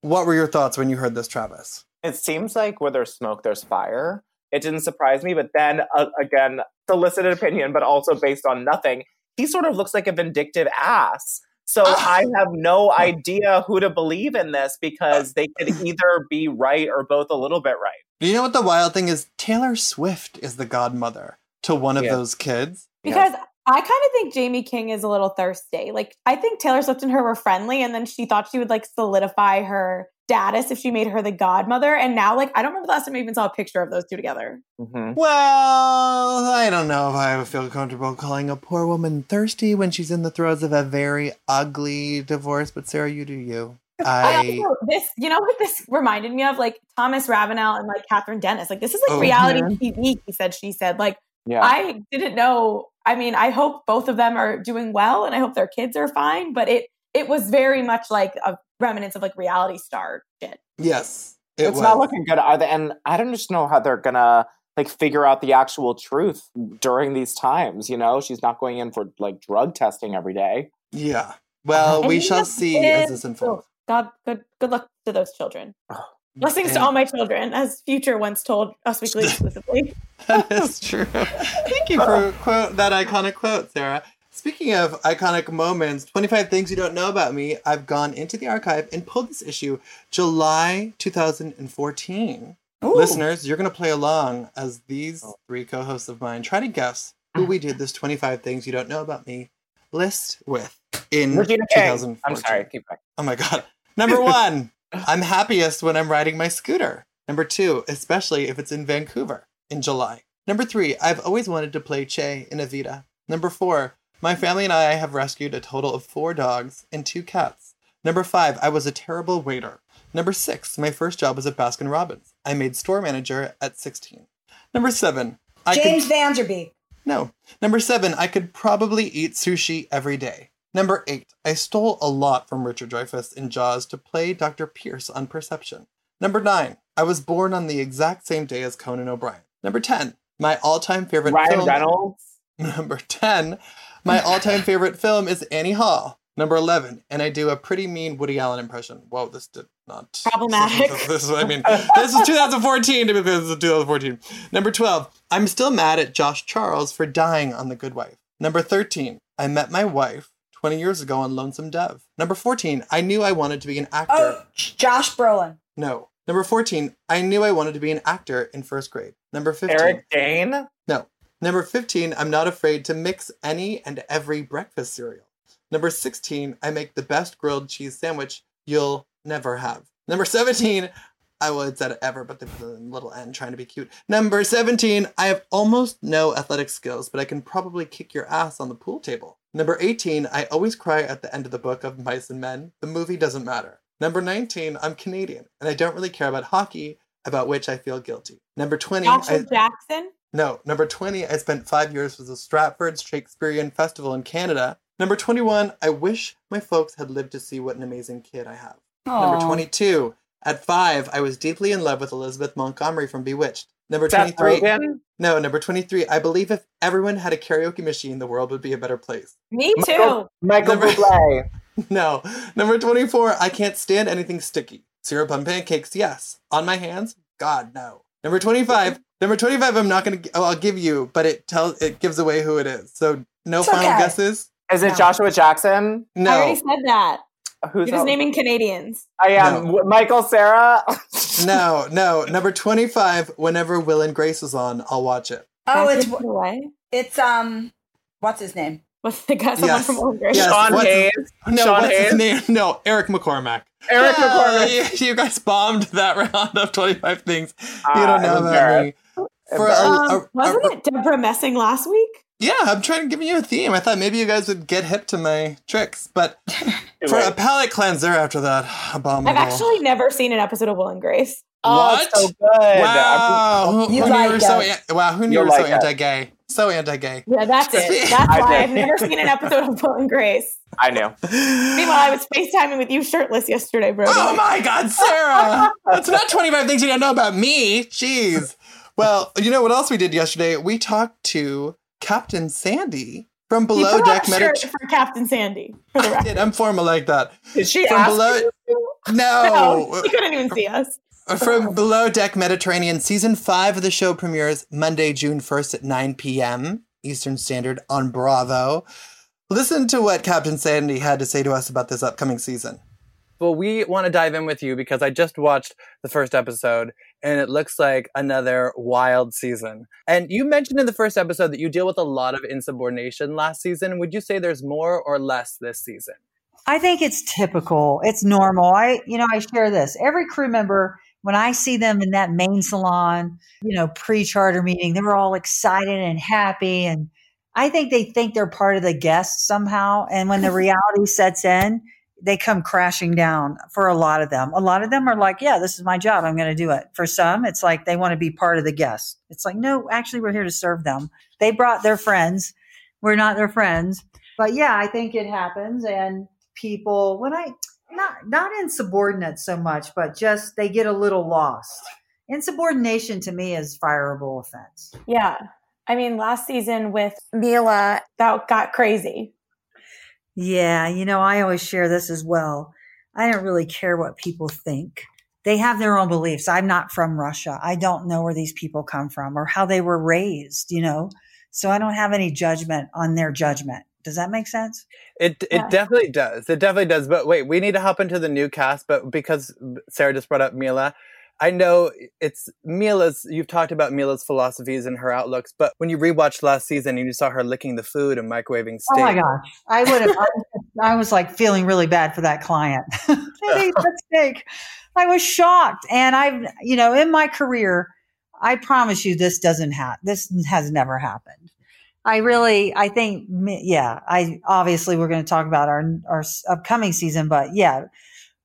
S1: What were your thoughts when you heard this, Travis?
S3: It seems like where there's smoke, there's fire. It didn't surprise me, but then uh, again, solicited opinion, but also based on nothing. He sort of looks like a vindictive ass. So ah. I have no idea who to believe in this because they could either be right or both a little bit right.
S1: You know what the wild thing is? Taylor Swift is the godmother to one of
S3: Yeah.
S1: those kids.
S2: Because I kind of think Jaime King is a little thirsty. Like, I think Taylor Swift and her were friendly, and then she thought she would like solidify her status if she made her the godmother. And now, like, I don't remember the last time I even saw a picture of those two together.
S3: Mhm.
S1: Well, I don't know if I would feel comfortable calling a poor woman thirsty when she's in the throes of a very ugly divorce. But Sarah, you do you. I
S2: also, this, you know what this reminded me of? Like Thomas Ravenel and like Kathryn Dennis. Like, this is like
S1: Oh,
S2: reality
S3: yeah.
S2: TV, he said, she said. Like,
S3: Yeah.
S2: I didn't know. I mean, I hope both of them are doing well and I hope their kids are fine, but it it was very much like a remnants of like reality star shit.
S1: yes, it
S3: it's
S1: was.
S3: not looking good either. And I don't just know how they're gonna like figure out the actual truth during these times. You know, she's not going in for like drug testing every day.
S1: Yeah. Well,
S2: And
S1: we shall see
S2: it
S1: as
S2: is-
S1: this unfolds.
S2: God, good good luck to those children.
S3: Ugh.
S2: Blessings
S1: And-
S2: to all my children, as Future once told Us Weekly exclusively.
S1: That is true. Thank you for quote that iconic quote, Sarah. Speaking of iconic moments, 25 things you don't know about me. I've gone into the archive and pulled this issue, July 2014.
S4: Ooh.
S1: Listeners, you're going to play along as these
S3: Oh.
S1: three co hosts of mine try to guess who we did this 25 Things You Don't Know About Me list with in
S3: Regina King.
S1: 2014.
S3: I'm sorry. Keep going.
S1: Oh my God. Number one, I'm happiest when I'm riding my scooter. Number two, especially if it's in Vancouver in July. Number three, I've always wanted to play Che in Evita. Number four, my family and I have rescued a total of four dogs and two cats. Number five, I was a terrible waiter. Number six, my first job was at Baskin Robbins. I made store manager at 16. Number seven, I could
S4: James Van Der Beek.
S1: no. Number seven, I could probably eat sushi every day. Number eight, I stole a lot from Richard Dreyfuss in Jaws to play Dr. Pierce on Perception. Number nine, I was born on the exact same day as Conan O'Brien. Number 10, my all time favorite
S3: Ryan
S1: film.
S3: Reynolds.
S1: Number 10, my all time favorite film is Annie Hall. Number 11, and I do a pretty mean Woody Allen impression. Whoa, this did not.
S2: Problematic.
S1: This is what I mean. This is 2014 to be this is 2014. Number 12, I'm still mad at Josh Charles for dying on The Good Wife. Number 13, I met my wife 20 years ago on Lonesome Dove. Number 14, I knew I wanted to be an actor.
S4: Oh, Josh Brolin.
S1: No. Number 14, I knew I wanted to be an actor in first grade. Number 15,
S3: Eric Dane.
S1: no. Number 15, I'm not afraid to mix any and every breakfast cereal. Number 16, I make the best grilled cheese sandwich you'll never have. Number 17, I would said ever, but the, the little n trying to be cute. Number 17, I have almost no athletic skills, but I can probably kick your ass on the pool table. Number 18, I always cry at the end of the book of Mice and Men. The movie doesn't matter. Number 19, I'm Canadian, and I don't really care about hockey, about which I feel guilty. Number 20,
S2: Joshua
S1: I,
S2: Jackson.
S1: no, number 20, I spent five years with the Stratford Shakespearean Festival in Canada. Number 21, I wish my folks had lived to see what an amazing kid I have. Number 22, at five, I was deeply in love with Elizabeth Montgomery from Bewitched. Number
S3: Seth
S1: 23,
S3: Rogen.
S1: no, number 23, I believe if everyone had a karaoke machine, the world would be a better place.
S2: Me too.
S3: Michael, Michael
S1: Number-
S3: Bublé.
S1: No. Number 24, I can't stand anything sticky. Syrup on pancakes, yes. On my hands, God, no. Number 25, number 25, I'm not going to, oh, I'll give you, but it tells, it gives away who it is. So no
S4: It's
S1: final
S4: okay.
S1: guesses?
S3: Is it
S4: No.
S3: Joshua Jackson? No.
S2: I already said that.
S3: Who's
S2: You're just
S3: else?
S2: naming Canadians.
S3: I am
S1: No.
S3: Michael Sarah.
S1: No, no. Number 25, whenever Will and Grace is on, I'll watch it.
S4: Oh, it's
S2: into
S4: it's um, what's his name?
S2: What's the guy? Someone
S1: Yes.
S2: from Old Grace.
S1: Yes.
S3: Sean
S1: what's his-
S3: Hayes.
S1: No,
S3: Sean
S1: what's his
S3: Hayes.
S1: name? No, Eric McCormack.
S3: Eric
S1: No,
S3: McCormack.
S1: You, you guys bombed that round of 25 things you
S3: Ah,
S1: don't know about me. For
S2: Um,
S1: a- a-
S2: wasn't it Debra Messing last week?
S1: Yeah, I'm trying to give you a theme. I thought maybe you guys would get hip to my tricks, but for a palate cleanser after that, abominable.
S2: I've actually never seen an episode of Will and Grace.
S3: Oh,
S1: What?
S3: it's so good.
S1: Wow, who,
S4: You
S1: who knew
S4: like
S1: you were so an- wow? Who knew you
S3: You'll
S1: were so
S3: like it.
S1: anti-gay? So anti-gay.
S2: Yeah, that's it. That's
S3: I
S2: why
S3: did.
S2: I've never seen an episode of Will and Grace.
S3: I knew.
S2: Meanwhile, I was FaceTiming with you shirtless yesterday, bro.
S1: Oh my God, Sarah! That's not 25 things you don't know about me. Jeez. Well, you know what else we did yesterday? We talked to Captain Sandy from Below Deck
S2: a shirt
S1: Mediterranean.
S2: for Captain Sandy. For the record.
S1: I'm formal like that.
S3: Did she
S1: From
S3: ask
S1: below-
S3: you?
S1: No,
S2: No, he couldn't even see us.
S1: Uh, from Below Deck Mediterranean, season five of the show premieres Monday, June 1st at 9 p.m. Eastern Standard on Bravo. Listen to what Captain Sandy had to say to us about this upcoming season.
S5: Well, we want to dive in with you because I just watched the first episode and it looks like another wild season. And you mentioned in the first episode that you deal with a lot of insubordination last season. Would you say there's more or less this season?
S6: I think it's typical. It's normal. I, you know, I share this. Every crew member, when I see them in that main salon, you know, pre charter meeting, they're all excited and happy. And I think they think they're part of the guests somehow. And when the reality sets in, they come crashing down for a lot of them. A lot of them are like, yeah, this is my job. I'm going to do it. For some, it's like they want to be part of the guests. It's like, no, actually, we're here to serve them. They brought their friends. We're not their friends. But yeah, I think it happens. And people, when I, not, not insubordinate so much, but just they get a little lost. Insubordination to me is fireable offense.
S2: Yeah. I mean, last season with Mila, that got crazy.
S6: Yeah, you know, I always share this as well. I don't really care what people think. They have their own beliefs. I'm not from Russia. I don't know where these people come from or how they were raised, you know? So I don't have any judgment on their judgment. Does that make sense?
S5: It
S2: Yeah.
S5: it definitely does. It definitely does. But wait, we need to hop into the new cast. But because Sarah just brought up Mila, I know it's Mila's. You've talked about Mila's philosophies and her outlooks, but when you rewatched last season and you saw her licking the food and microwaving steak,
S6: Oh my gosh. I would have, I was like feeling really bad for that client. ate that steak. I was shocked. And I've, you know, in my career, I promise you this doesn't happen. This has never happened. I really, I think, yeah, I obviously we're going to talk about our, our upcoming season, but yeah,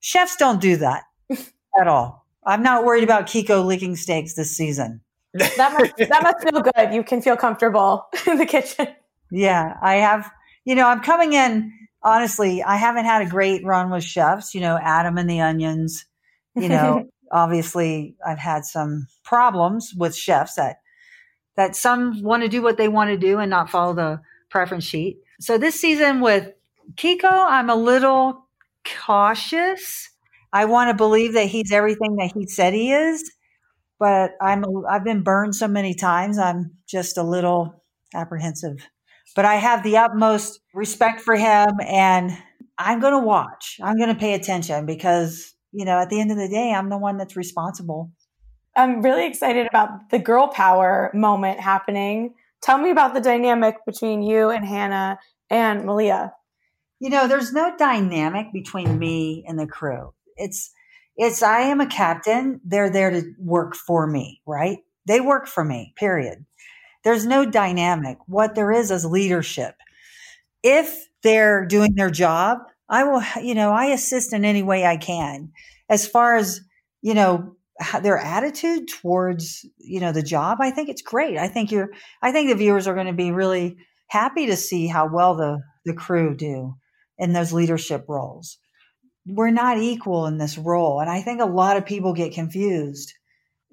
S6: chefs don't do that at all. I'm not worried about Kiko licking steaks this season.
S2: That must, that must feel good. You can feel comfortable in the kitchen.
S6: Yeah, I have, you know, I'm coming in, honestly, I haven't had a great run with chefs, you know, Adam and the Onions, you know, obviously I've had some problems with chefs that, that some want to do what they want to do and not follow the preference sheet. So this season with Kiko, I'm a little cautious. I want to believe that he's everything that he said he is, but I'm, I've been burned so many times. I'm just a little apprehensive but I have the utmost respect for him and I'm going to watch. I'm going to pay attention because, you know, at the end of the day, I'm the one that's responsible.
S2: I'm really excited about the girl power moment happening. Tell me about the dynamic between you and Hannah and Malia.
S6: You know, there's no dynamic between me and the crew. It's, it's, I am a captain. They're there to work for me, right? They work for me, period. There's no dynamic. What there is is leadership. If they're doing their job, I will, you know, I assist in any way I can. As far as, you know, their attitude towards, you know, the job, I think it's great. I think you're, I think the viewers are going to be really happy to see how well the, the crew do in those leadership roles. We're not equal in this role. And I think a lot of people get confused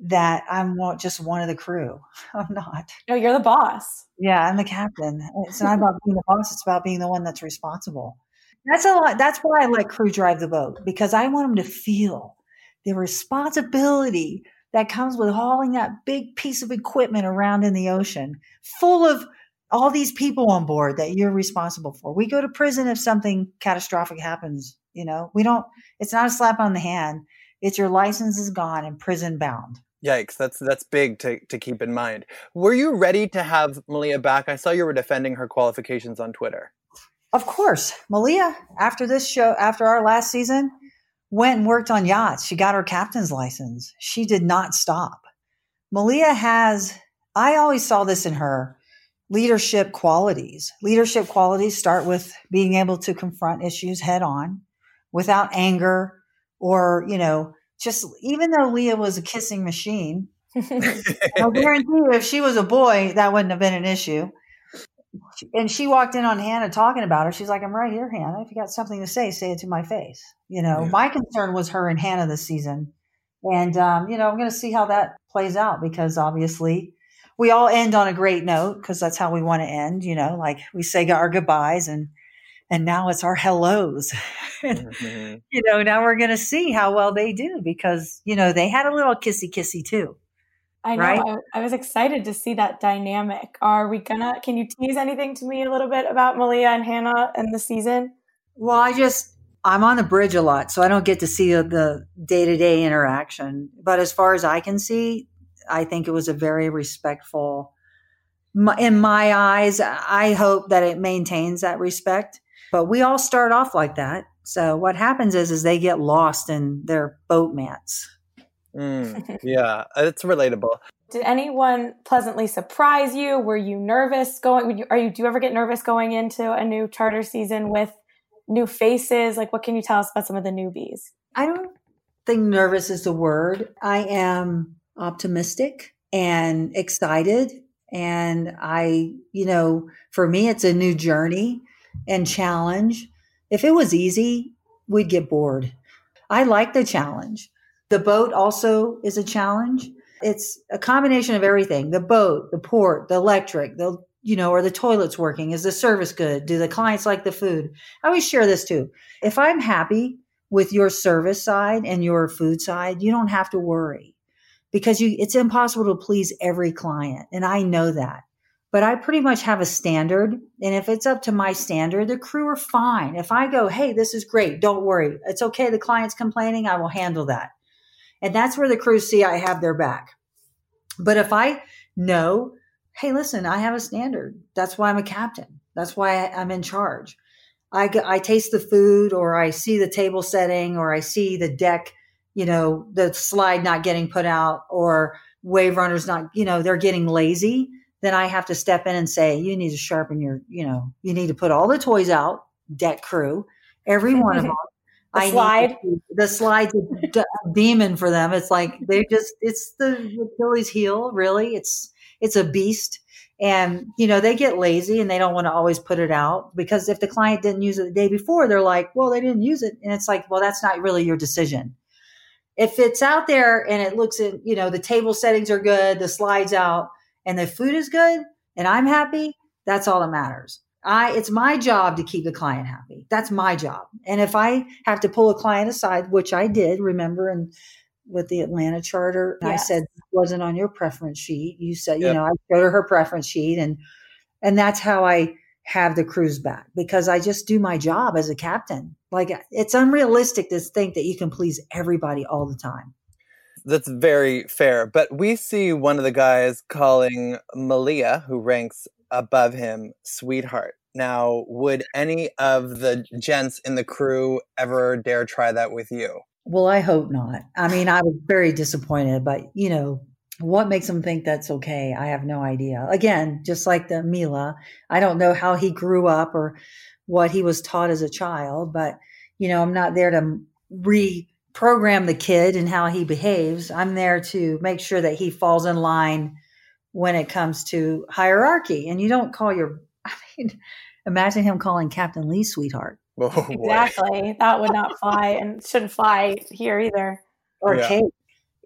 S6: that I'm just one of the crew. I'm not.
S2: No, you're the boss.
S6: Yeah, I'm the captain. It's not about being the boss. It's about being the one that's responsible. That's a lot. That's why I let crew drive the boat because I want them to feel the responsibility that comes with hauling that big piece of equipment around in the ocean, full of all these people on board that you're responsible for. We go to prison if something catastrophic happens. You know, we don't. It's not a slap on the hand. It's your license is gone and prison bound.
S5: Yikes, that's that's big to, to keep in mind. Were you ready to have Malia back? I saw you were defending her qualifications on Twitter.
S6: Of course, Malia, after this show, after our last season, went and worked on yachts. She got her captain's license. She did not stop. Malia has, I always saw this in her leadership qualities. Leadership qualities start with being able to confront issues head on without anger or, you know, just even though Leah was a kissing machine, I'll guarantee you if she was a boy, that wouldn't have been an issue and she walked in on Hannah talking about her. She's like, I'm right here, Hannah. If you got something to say, say it to my face. You know,
S5: Yeah.
S6: my concern was her and Hannah this season. And, um, you know, I'm going to see how that plays out because obviously we all end on a great note because that's how we want to end, you know, like we say our goodbyes and, and now it's our hellos. And,
S5: Mhm.
S6: you know, now we're going to see how well they do because, you know, they had a little kissy kissy too.
S2: I know.
S6: Right?
S2: I, I was excited to see that dynamic. Are we gonna? Can you tease anything to me a little bit about Malia and Hannah and the season?
S6: Well, I just I'm on the bridge a lot, so I don't get to see the day to day interaction. But as far as I can see, I think it was a very respectful. In my eyes, I hope that it maintains that respect. But we all start off like that. So what happens is, is they get lost in their boat mats.
S5: Mm, yeah, it's relatable.
S2: Did anyone pleasantly surprise you? Were you nervous going? Would you, are you? Do you ever get nervous going into a new charter season with new faces? Like, what can you tell us about some of the newbies?
S6: I don't think nervous is the word. I am optimistic and excited. And I, you know, for me, it's a new journey and challenge. If it was easy, we'd get bored. I like the challenge. The boat also is a challenge. It's a combination of everything the boat, the port, the electric, the, you know, are the toilets working? Is the service good? Do the clients like the food? I always share this too. If I'm happy with your service side and your food side, you don't have to worry because you it's impossible to please every client and I know that. But I pretty much have a standard and if it's up to my standard, the crew are fine. If I go, "Hey, this is great. Don't worry. It's okay the client's complaining, I will handle that." And that's where the crew see I have their back. But if I know, hey, listen, I have a standard. That's why I'm a captain. That's why I'm in charge. I, I taste the food or I see the table setting or I see the deck, you know, the slide not getting put out or wave runners not, you know, they're getting lazy. Then I have to step in and say, you need to sharpen your, you know, you need to put all the toys out, deck crew, every one of them.
S2: The
S6: I
S2: slide.
S6: to- the slide's a d- demon for them. It's like they just it's the Achilles heel, really. It's it's a beast. And you know, they get lazy and they don't want to always put it out because if the client didn't use it the day before, they're like, well, they didn't use it. And it's like, well, that's not really your decision. If it's out there and it looks at, you know, the table settings are good, the slides out, and the food is good, and I'm happy, that's all that matters. I it's my job to keep the client happy. That's my job. And if I have to pull a client aside, which I did, remember, and with the Atlanta charter, I said wasn't on your preference sheet. You said, you know, I showed her her preference sheet, and and that's how I have the cruise back because I just do my job as a captain. Like it's unrealistic to think that you can please everybody all the time.
S5: That's very fair. But we see one of the guys calling Malia, who ranks above him, sweetheart. Now, would any of the gents in the crew ever dare try that with you?
S6: Well, I hope not. I mean, I was very disappointed, but you know, what makes them think that's okay? I have no idea. Again, just like the Mila, I don't know how he grew up or what he was taught as a child, but you know, I'm not there to reprogram the kid and how he behaves. I'm there to make sure that he falls in line when it comes to hierarchy. And you don't call your, I mean, imagine him calling Captain Lee sweetheart
S5: Oh.
S2: Exactly. That would not fly and shouldn't fly here either.
S6: or
S5: Yeah.
S6: Kate.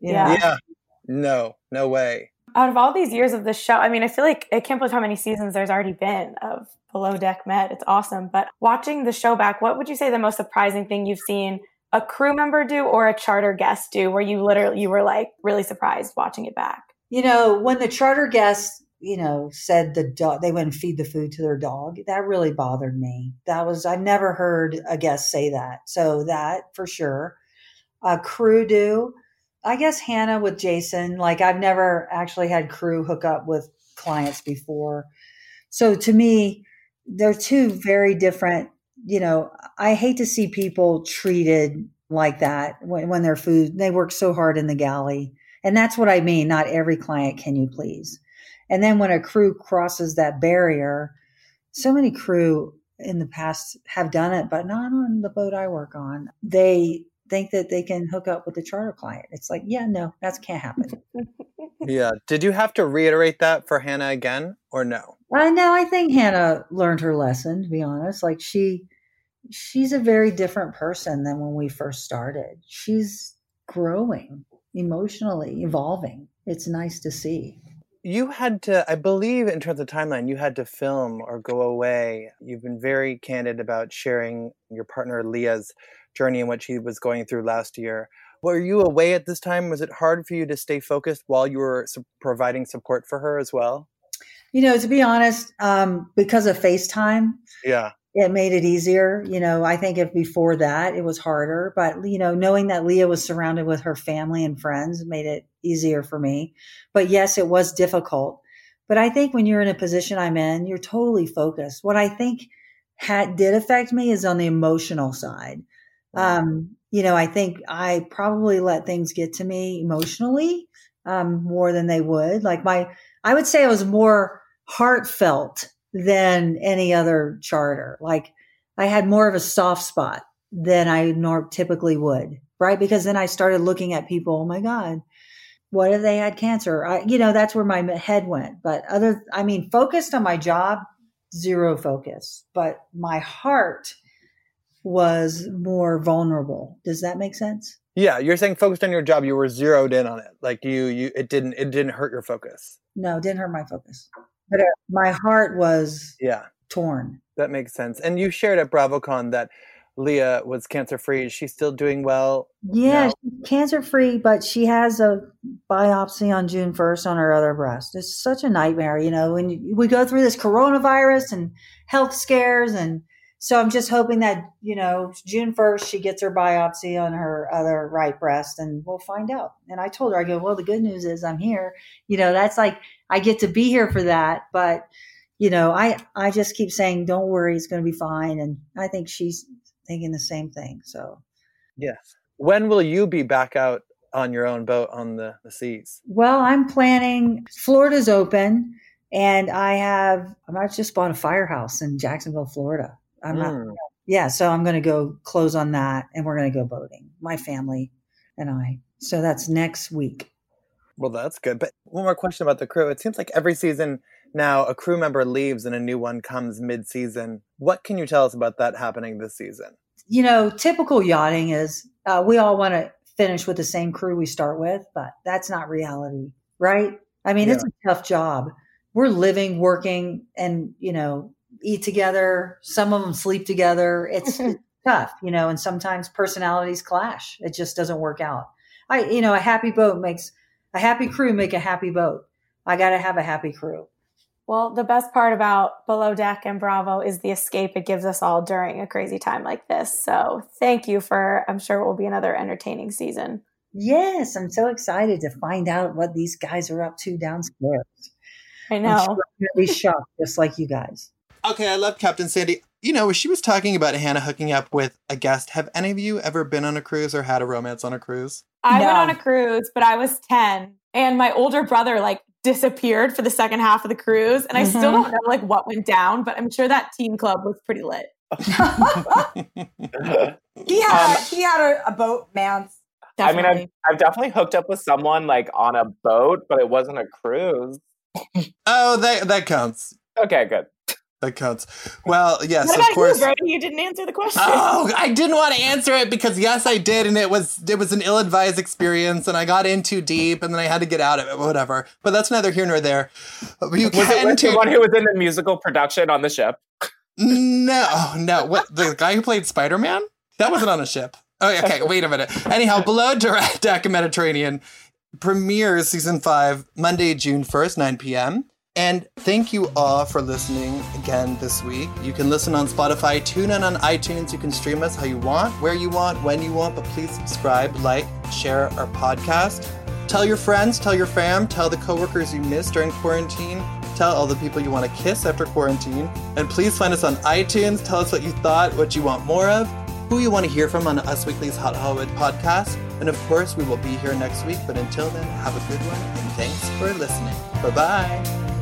S2: Yeah.
S5: Yeah. No, no way.
S2: Out of all these years of the show, I mean, I feel like I can't believe how many seasons there's already been of Below Deck Med. It's awesome. But watching the show back, what would you say the most surprising thing you've seen a crew member do or a charter guest do where you literally you were like really surprised watching it back?
S6: You know, when the charter guests, you know, said the dog they wouldn't feed the food to their dog, that really bothered me. That was I've never heard a guest say that. So that for sure. A crew do. I guess Hannah with Jason, like I've never actually had crew hook up with clients before. So to me, they're two very different, you know, I hate to see people treated like that when, when their food they work so hard in the galley. And that's what I mean. Not every client can you please. And then when a crew crosses that barrier, so many crew in the past have done it, but not on the boat I work on. They think that they can hook up with the charter client. It's like, yeah, no, that can't happen.
S5: Yeah. Did you have to reiterate that for Hannah again or no?
S6: Uh, I know. I think Hannah learned her lesson. To be honest, like she, she's a very different person than when we first started. She's growing emotionally, evolving. It's nice to see.
S5: You had to, I believe, in terms of timeline, you had to film or go away. You've been very candid about sharing your partner Leah's journey and what she was going through last year. Were you away at this time? Was it hard for you to stay focused while you were providing support for her as well?
S6: You know, to be honest, um, because of FaceTime,
S5: Yeah.
S6: it made it easier. You know, I think if before that it was harder, but you know, knowing that Leah was surrounded with her family and friends made it easier for me. But yes, it was difficult. But I think when you're in a position I'm in, you're totally focused. What I think had did affect me is on the emotional side. Um, you know, I think I probably let things get to me emotionally um, more than they would. Like my, I would say I was more heartfelt than any other charter. Like I had more of a soft spot than I nor typically would, right? Because then I started looking at people. Oh my God, what if they had cancer? I, you know, that's where my head went. But other, I mean, focused on my job, zero focus. But my heart was more vulnerable. Does that make sense?
S5: Yeah, you're saying focused on your job, you were zeroed in on it. Like you, you, it didn't, it didn't hurt your focus.
S6: No, it didn't hurt my focus. But uh, my heart was
S5: Yeah,
S6: torn.
S5: that makes sense. And you shared at BravoCon that Leah was cancer free. Is she still doing well?
S6: Yeah, cancer free, but she has a biopsy on June 1st on her other breast. It's such a nightmare, you know, when you- we go through this coronavirus and health scares and So I'm just hoping that, you know, June 1st, she gets her biopsy on her other right breast and we'll find out. And I told her, I go, well, the good news is I'm here. You know, that's like, I get to be here for that. But, you know, I, I just keep saying, don't worry, it's going to be fine. And I think she's thinking the same thing. So,
S5: yes. When will you be back out on your own boat on the, the seas?
S6: Well, I'm planning, Florida's open. And I have, I just bought a firehouse in Jacksonville, Florida. I'm not,
S5: Mm.
S6: yeah. So I'm going to go close on that and we're going to go boating, my family and I. So that's next week.
S5: Well, that's good. But one more question about the crew. It seems like every season now a crew member leaves and a new one comes mid season. What can you tell us about that happening this season?
S6: You know, typical yachting is uh, we all want to finish with the same crew we start with, but that's not reality, right? I mean, it's a tough job. We're living, working, and, you know, eat together. Some of them sleep together. It's, it's tough, you know, and sometimes personalities clash. It just doesn't work out. I, you know, a happy boat makes a happy crew make a happy boat. I got to have a happy crew.
S2: Well, the best part about Below Deck and Bravo is the escape it gives us all during a crazy time like this. So thank you for, I'm sure it will be another entertaining season.
S6: Yes, I'm so excited to find out what these guys are up to downstairs.
S2: I
S6: I'm
S2: know.
S6: sure I'm be shocked, just like you guys.
S1: Okay, I love Captain Sandy. You know, she was talking about Hannah hooking up with a guest. Have any of you ever been on a cruise or had a romance on a cruise?
S2: I went on a cruise, but I was 10 and my older brother like disappeared for the second half of the cruise. And I still
S6: Mhm.
S2: don't know like what went down, but I'm sure that teen club was pretty lit.
S4: He had
S3: Um,
S4: he had a, a boat man.
S3: I mean, I've,
S2: Definitely.
S3: I've definitely hooked up with someone like on a boat, but it wasn't a cruise.
S1: oh, that that counts.
S3: Okay, good.
S1: That counts. Well, yes,
S2: what
S1: of
S2: about
S1: course.
S2: you, Brody? You didn't answer the question.
S1: Oh, I didn't want to answer it because yes, I did, and it was it was an ill-advised experience, and I got in too deep, and then I had to get out of it. Whatever. But that's neither here nor there. You
S3: Was it
S1: can
S3: with the one who was in the musical production on the ship?
S1: No, no. What the guy who played Spider Man? That wasn't on a ship. Oh, okay. Wait a minute. Anyhow, Below Direct Deck Mediterranean premieres season five Monday, June first, nine p.m. And thank you all for listening again this week. You can listen on Spotify, tune in on iTunes. You can stream us how you want, where you want, when you want. But please subscribe, like, share our podcast. Tell your friends, tell your fam, tell the coworkers you missed during quarantine. Tell all the people you want to kiss after quarantine. And please find us on iTunes. Tell us what you thought, what you want more of, who you want to hear from on Us Weekly's Hot Hollywood podcast. And of course, we will be here next week. But until then, have a good one and thanks for listening. Bye bye.